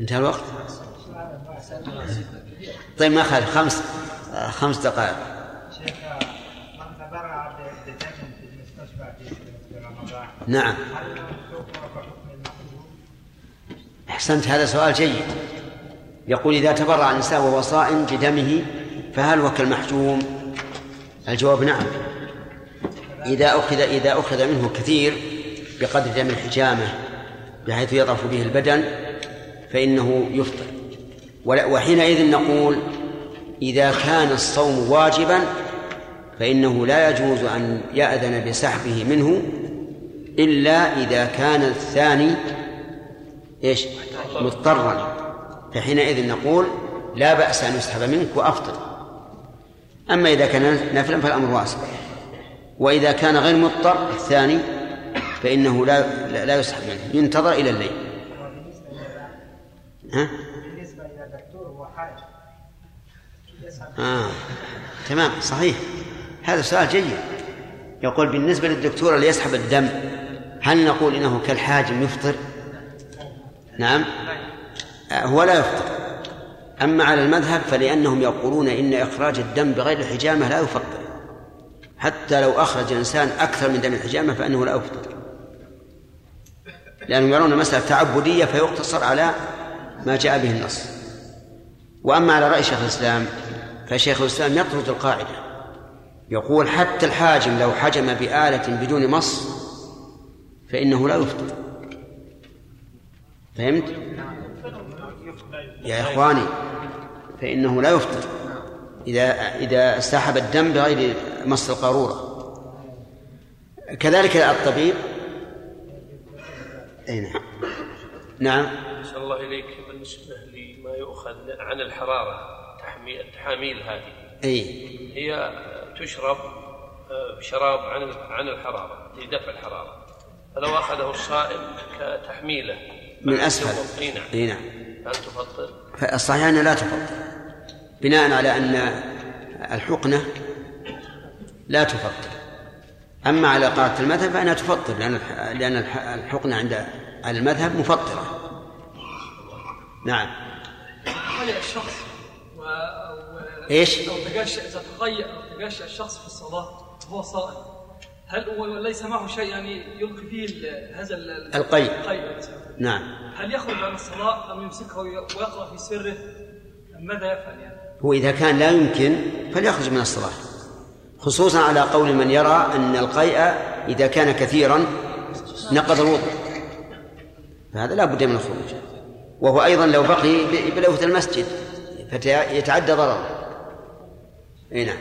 انتهى الوقت؟ طيب ما خالف. خمس خمس دقائق. شيخ من تبرع بدم في نعم؟ أحسنت هذا سؤال جيد. يقول إذا تبرع الإنسان وهو صائم بدمه فهل هو كالمحجوم؟ الجواب نعم. إذا أخذ إذا أخذ منه كثير بقدر دم الحجامة بحيث يضعف به البدن فإنه يفطر. وحينئذ نقول إذا كان الصوم واجبا فإنه لا يجوز أن يأذن بسحبه منه إلا إذا كان الثاني إيش؟ مضطرا. فحينئذ نقول لا بأس أن يسحب منك وأفطر. أما إذا كان نفلا فالأمر واسع. وإذا كان غير مضطر الثاني فإنه لا- لا يسحب منه. ينتظر إلى الليل. ها؟ بالنسبة إلى الدكتور هو حاج يسحب آه. تمام صحيح. هذا سؤال جيد. يقول بالنسبة للدكتور اللي يسحب الدم هل نقول إنه كالحاجم يفطر؟ نعم. آه، هو لا يفطر. أما على المذهب فلأنهم يقولون إن إخراج الدم بغير الحجامة لا يفطر. حتى لو أخرج إنسان أكثر من دم الحجامة فإنه لا يفطر. لأنهم يرون المسألة تعبدية فيقتصر على ما جاء به النص. وأما على رأي شيخ الإسلام فشيخ الإسلام يطرد القاعدة. يقول حتى الحاجم لو حجم بآلة بدون مص فإنه لا يفطر. فهمت؟ يا إخواني فإنه لا يفطر. إذا إذا سحب الدم بغير مص القارورة. كذلك الطبيب. أي نعم. نعم. الله إليك. بالنسبة لما يؤخذ عن الحرارة التحاميل هذه. أي. هي تشرب آه، بشراب عن عن الحرارة لدفع الحرارة. فلو أخذه الصائم كتحميله. من أسفل أي نعم. أي نعم. هل تفضل؟ فالصحيح أنها لا تفضل. بناء على أن الحقنة لا تفطر أما على قاعدة المذهب فإنها تفطر لأن الح- لأن الح- الحقنة عند المذهب مفطرة. نعم. تقيأ الشخص و... و... إيش؟ أو تقشع إذا تقيأ أو تقشع الشخص في الصلاة وهو صائم. هل هو ليس معه شيء يعني يلقي فيه هذا ال- القيء. القيء مثلا؟ نعم. هل يخرج عن الصلاة أم يمسكه وي- ويقرأ في سره؟ أم ماذا يفعل يعني؟ هو إذا كان لا يمكن فليخرج من الصلاة. خصوصا على قول من يرى أن القيء إذا كان كثيرا نقض الوضوء. فهذا لا بد من الخروج. وهو أيضا لو بقي ب- بلوث المسجد. فيتعدى ضرره. إي نعم.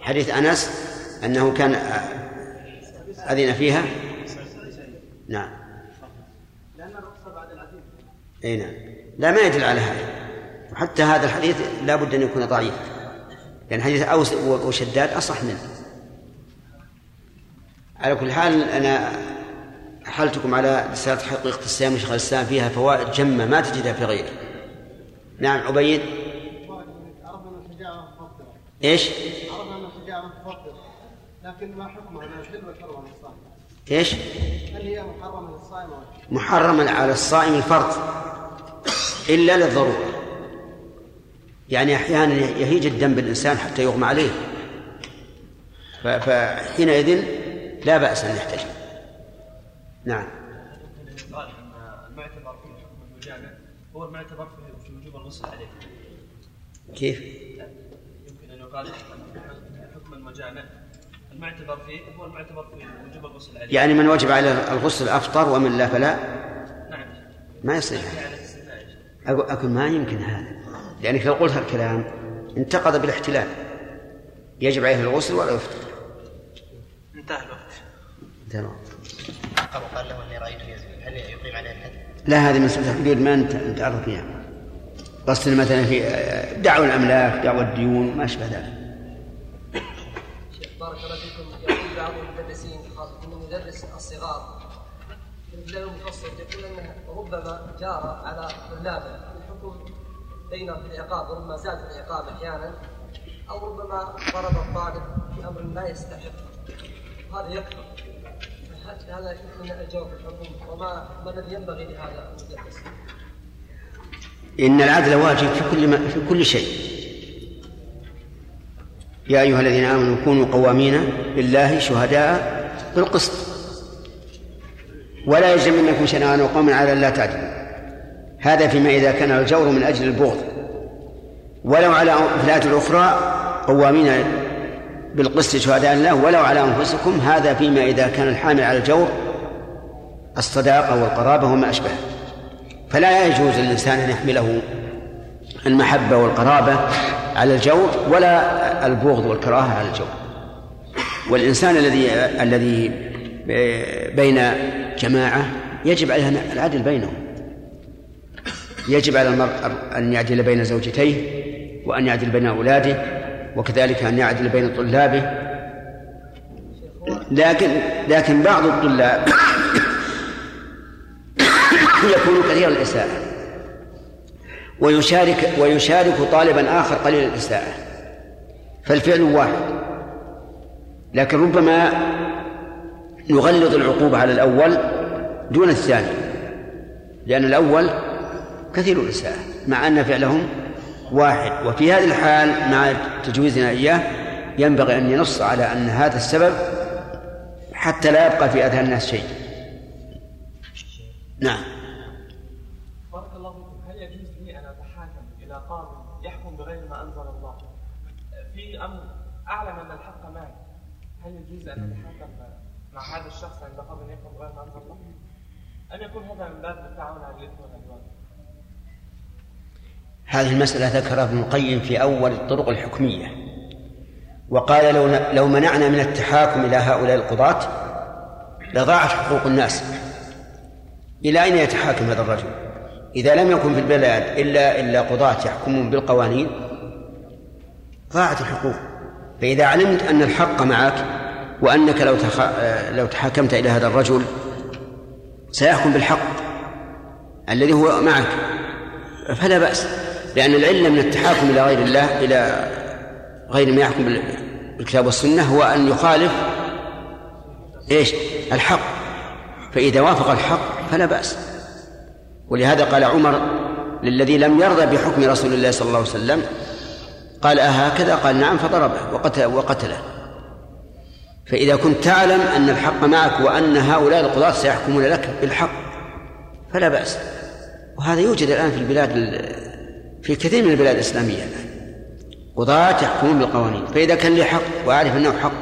حديث أنس أنه كان أذن فيها؟ نعم. لأن الرخصه بعد العزيمه إي نعم. لا ما يدل على هذا. وحتى هذا الحديث لا بد أن يكون ضعيف. لأن حديث أوس وشداد أصح منه. على كل حال أنا حلتكم على رسالة حقيقة الصيام لشيخ الإسلام فيها فوائد جمة ما تجدها في غيره نعم عبيد إيش؟ لكن ما حكمها إيش؟ هل هي محرمة للصائم؟ محرما على الصائم الفرض إلا للضرورة يعني أحيانا يهيج الدم بالإنسان حتى يغمى عليه فحينئذ لا بأس أن يحتجم نعم. قال إن المعتبر في حكم المجامع هو المعتبر في- وجوب الغسل عليه. كيف؟ يمكن أن يقال حكم المجامع. المعتبر فيه هو المعتبر في وجوب الغسل عليه. يعني من وجب عليه الغسل أفطر ومن لا فلا؟ نعم. ما يصير يعني على. أقول أقول ما يمكن هذا. لأنك لو قلت هالكلام انتقض بالاحتلال. يجب عليه الغسل ولا يفطر انتهى الوقت. عقر وقال له إني رايته يزني هل يقيم عليه الحد؟ لا هذه مسألة حدود ما انت نتعرف فيها. قصد مثلا في دعوى الأملاك دعوى الديون ما أشبه ذلك. شيخ بارك الله فيكم. يقول بعض المدرسين خاصة من مدرس الصغار في الابتدائي المتوسط يقول أنه ربما جار على طلابه الحكم بينهم في العقاب وربما زاد في العقاب أحيانا أو ربما ضرب الطالب في أمر لا يستحق. هذا يكفر. وما ما الذي ينبغي لهذا؟ إن العدل واجب في كل ما في كل شيء. يا أيها الذين آمنوا كونوا قوامين لله شهداء بالقسط. ولا يجرمنكم شنآن قوم على ألا تعدلوا. هذا فيما إذا كان الجور من أجل البغض. ولو على الآية الأخرى قوامين بالقسط شهداء الله ولو على أنفسكم هذا فيما إذا كان الحامل على الجور الصداقة والقرابة وما أشبه. فلا يجوز للإنسان أن يحمله المحبة والقرابة على الجور ولا البغض والكراهة على الجور. والإنسان الذي الذي بين جماعة يجب عليه العدل بينهم. يجب على المرء أن يعدل بين زوجتيه وأن يعدل بين أولاده. وكذلك أن يعدل بين طلابه. لكن لكن بعض الطلاب يكون كثير الإساءة. ويشارك ويشارك طالبا آخر قليل الإساءة. فالفعل واحد. لكن ربما نغلظ العقوبة على الأول دون الثاني. لأن الأول كثير الإساءة مع أن فعلهم واحد. وفي هذه الحال مع تجويزنا إياه ينبغي أن ينص على أن هذا السبب حتى لا يبقى في أذهان الناس شيء. نعم. بارك الله فيكم. هل يجوز لي أن أتحاكم إلى قاضي يحكم بغير ما أنزل الله؟ في أمر أعلم أن الحق معي. هل يجوز أن أتحاكم مع هذا الشخص عند قاضي يحكم بغير ما أنزل الله؟ أم يكون هذا من باب التعاون على الاثم والعدوان؟ هذه المسألة ذكرها ابن القيم في أول الطرق الحكمية. وقال لو لو منعنا من التحاكم إلى هؤلاء القضاة لضاعت حقوق الناس إلى أين يتحاكم هذا الرجل؟ إذا لم يكن في البلاد إلا إلا قضاة يحكمون بالقوانين ضاعت الحقوق. فإذا علمت أن الحق معك وأنك لو تخ... لو تحاكمت إلى هذا الرجل سيحكم بالحق الذي هو معك فلا بأس. لأن العلة من التحاكم إلى غير الله إلى غير ما يحكم بالكتاب والسنة هو أن يخالف إيش؟ الحق. فإذا وافق الحق فلا بأس. ولهذا قال عمر للذي لم يرضى بحكم رسول الله صلى الله عليه وسلم قال أهكذا؟ قال نعم فضربه وقتل وقتله. فإذا كنت تعلم أن الحق معك وأن هؤلاء القضاة سيحكمون لك بالحق فلا بأس. وهذا يوجد الآن في البلاد في كثير من البلاد الإسلامية الآن. قضاة يحكمون بالقوانين. فإذا كان لي حق وأعرف أنه حق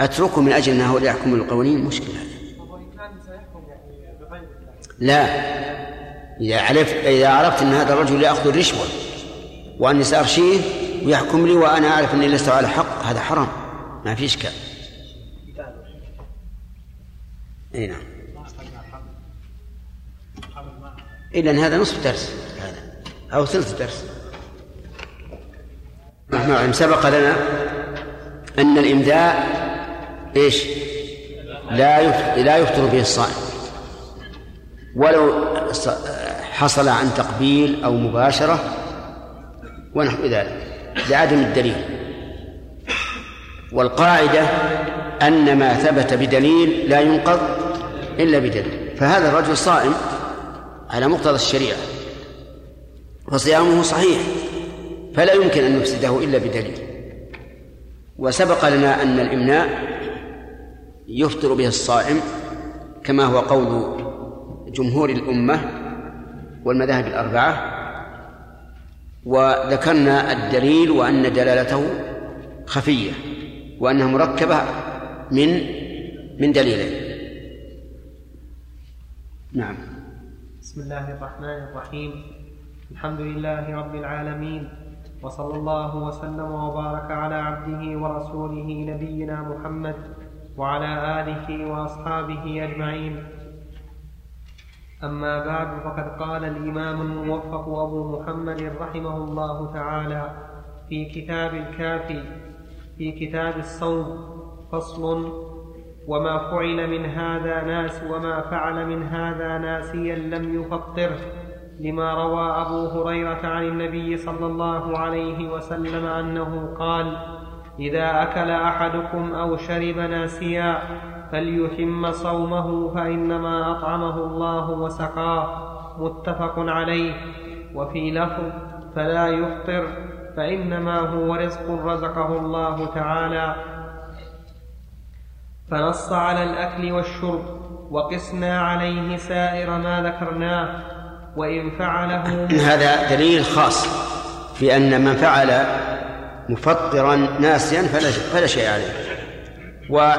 أتركه من أجل أن هؤلاء يحكمون بالقوانين؟ مشكلة لا. إذا عرفت إذا عرفت أن هذا الرجل يأخذ الرشوة وأني سأرشيه ويحكم لي وأنا أعرف أني لست على حق هذا حرام. ما في إشكال. أي نعم. أن هذا نصف درس. أو ثلث درس. نحن سبق لنا أن الإمداء إيش؟ لا لا يفطر به الصائم. ولو حصل عن تقبيل أو مباشرة ونحو ذلك لعدم الدليل. والقاعدة أن ما ثبت بدليل لا ينقض إلا بدليل. فهذا الرجل صائم على مقتضى الشريعة. فصيامه صحيح فلا يمكن أن نفسده إلا بدليل. وسبق لنا أن الإمناء يفطر به الصائم كما هو قول جمهور الأمة والمذاهب الأربعة وذكرنا الدليل وأن دلالته خفية وأنها مركبة من من دليلين. نعم. بسم الله الرحمن الرحيم. الحمد لله رب العالمين وصلى الله وسلم وبارك على عبده ورسوله نبينا محمد وعلى آله وأصحابه أجمعين. أما بعد فقد قال الإمام الموفق أبو محمد رحمه الله تعالى في كتاب الكافي في كتاب الصوم فصل وما فعل من هذا ناس وما فعل من هذا ناسيا لم يفطره. لما روى أبو هريرة عن النبي صلى الله عليه وسلم أنه قال إذا أكل أحدكم أو شرب ناسيا فليتم صومه فإنما أطعمه الله وسقاه. متفق عليه. وفي لفظ فلا يفطر فإنما هو رزق رزقه الله تعالى. فنص على الأكل والشرب وقسنا عليه سائر ما ذكرناه. وإن فعله هذا دليل خاص في أن من فعل مفطرا ناسيا فلا فلا شيء عليه. و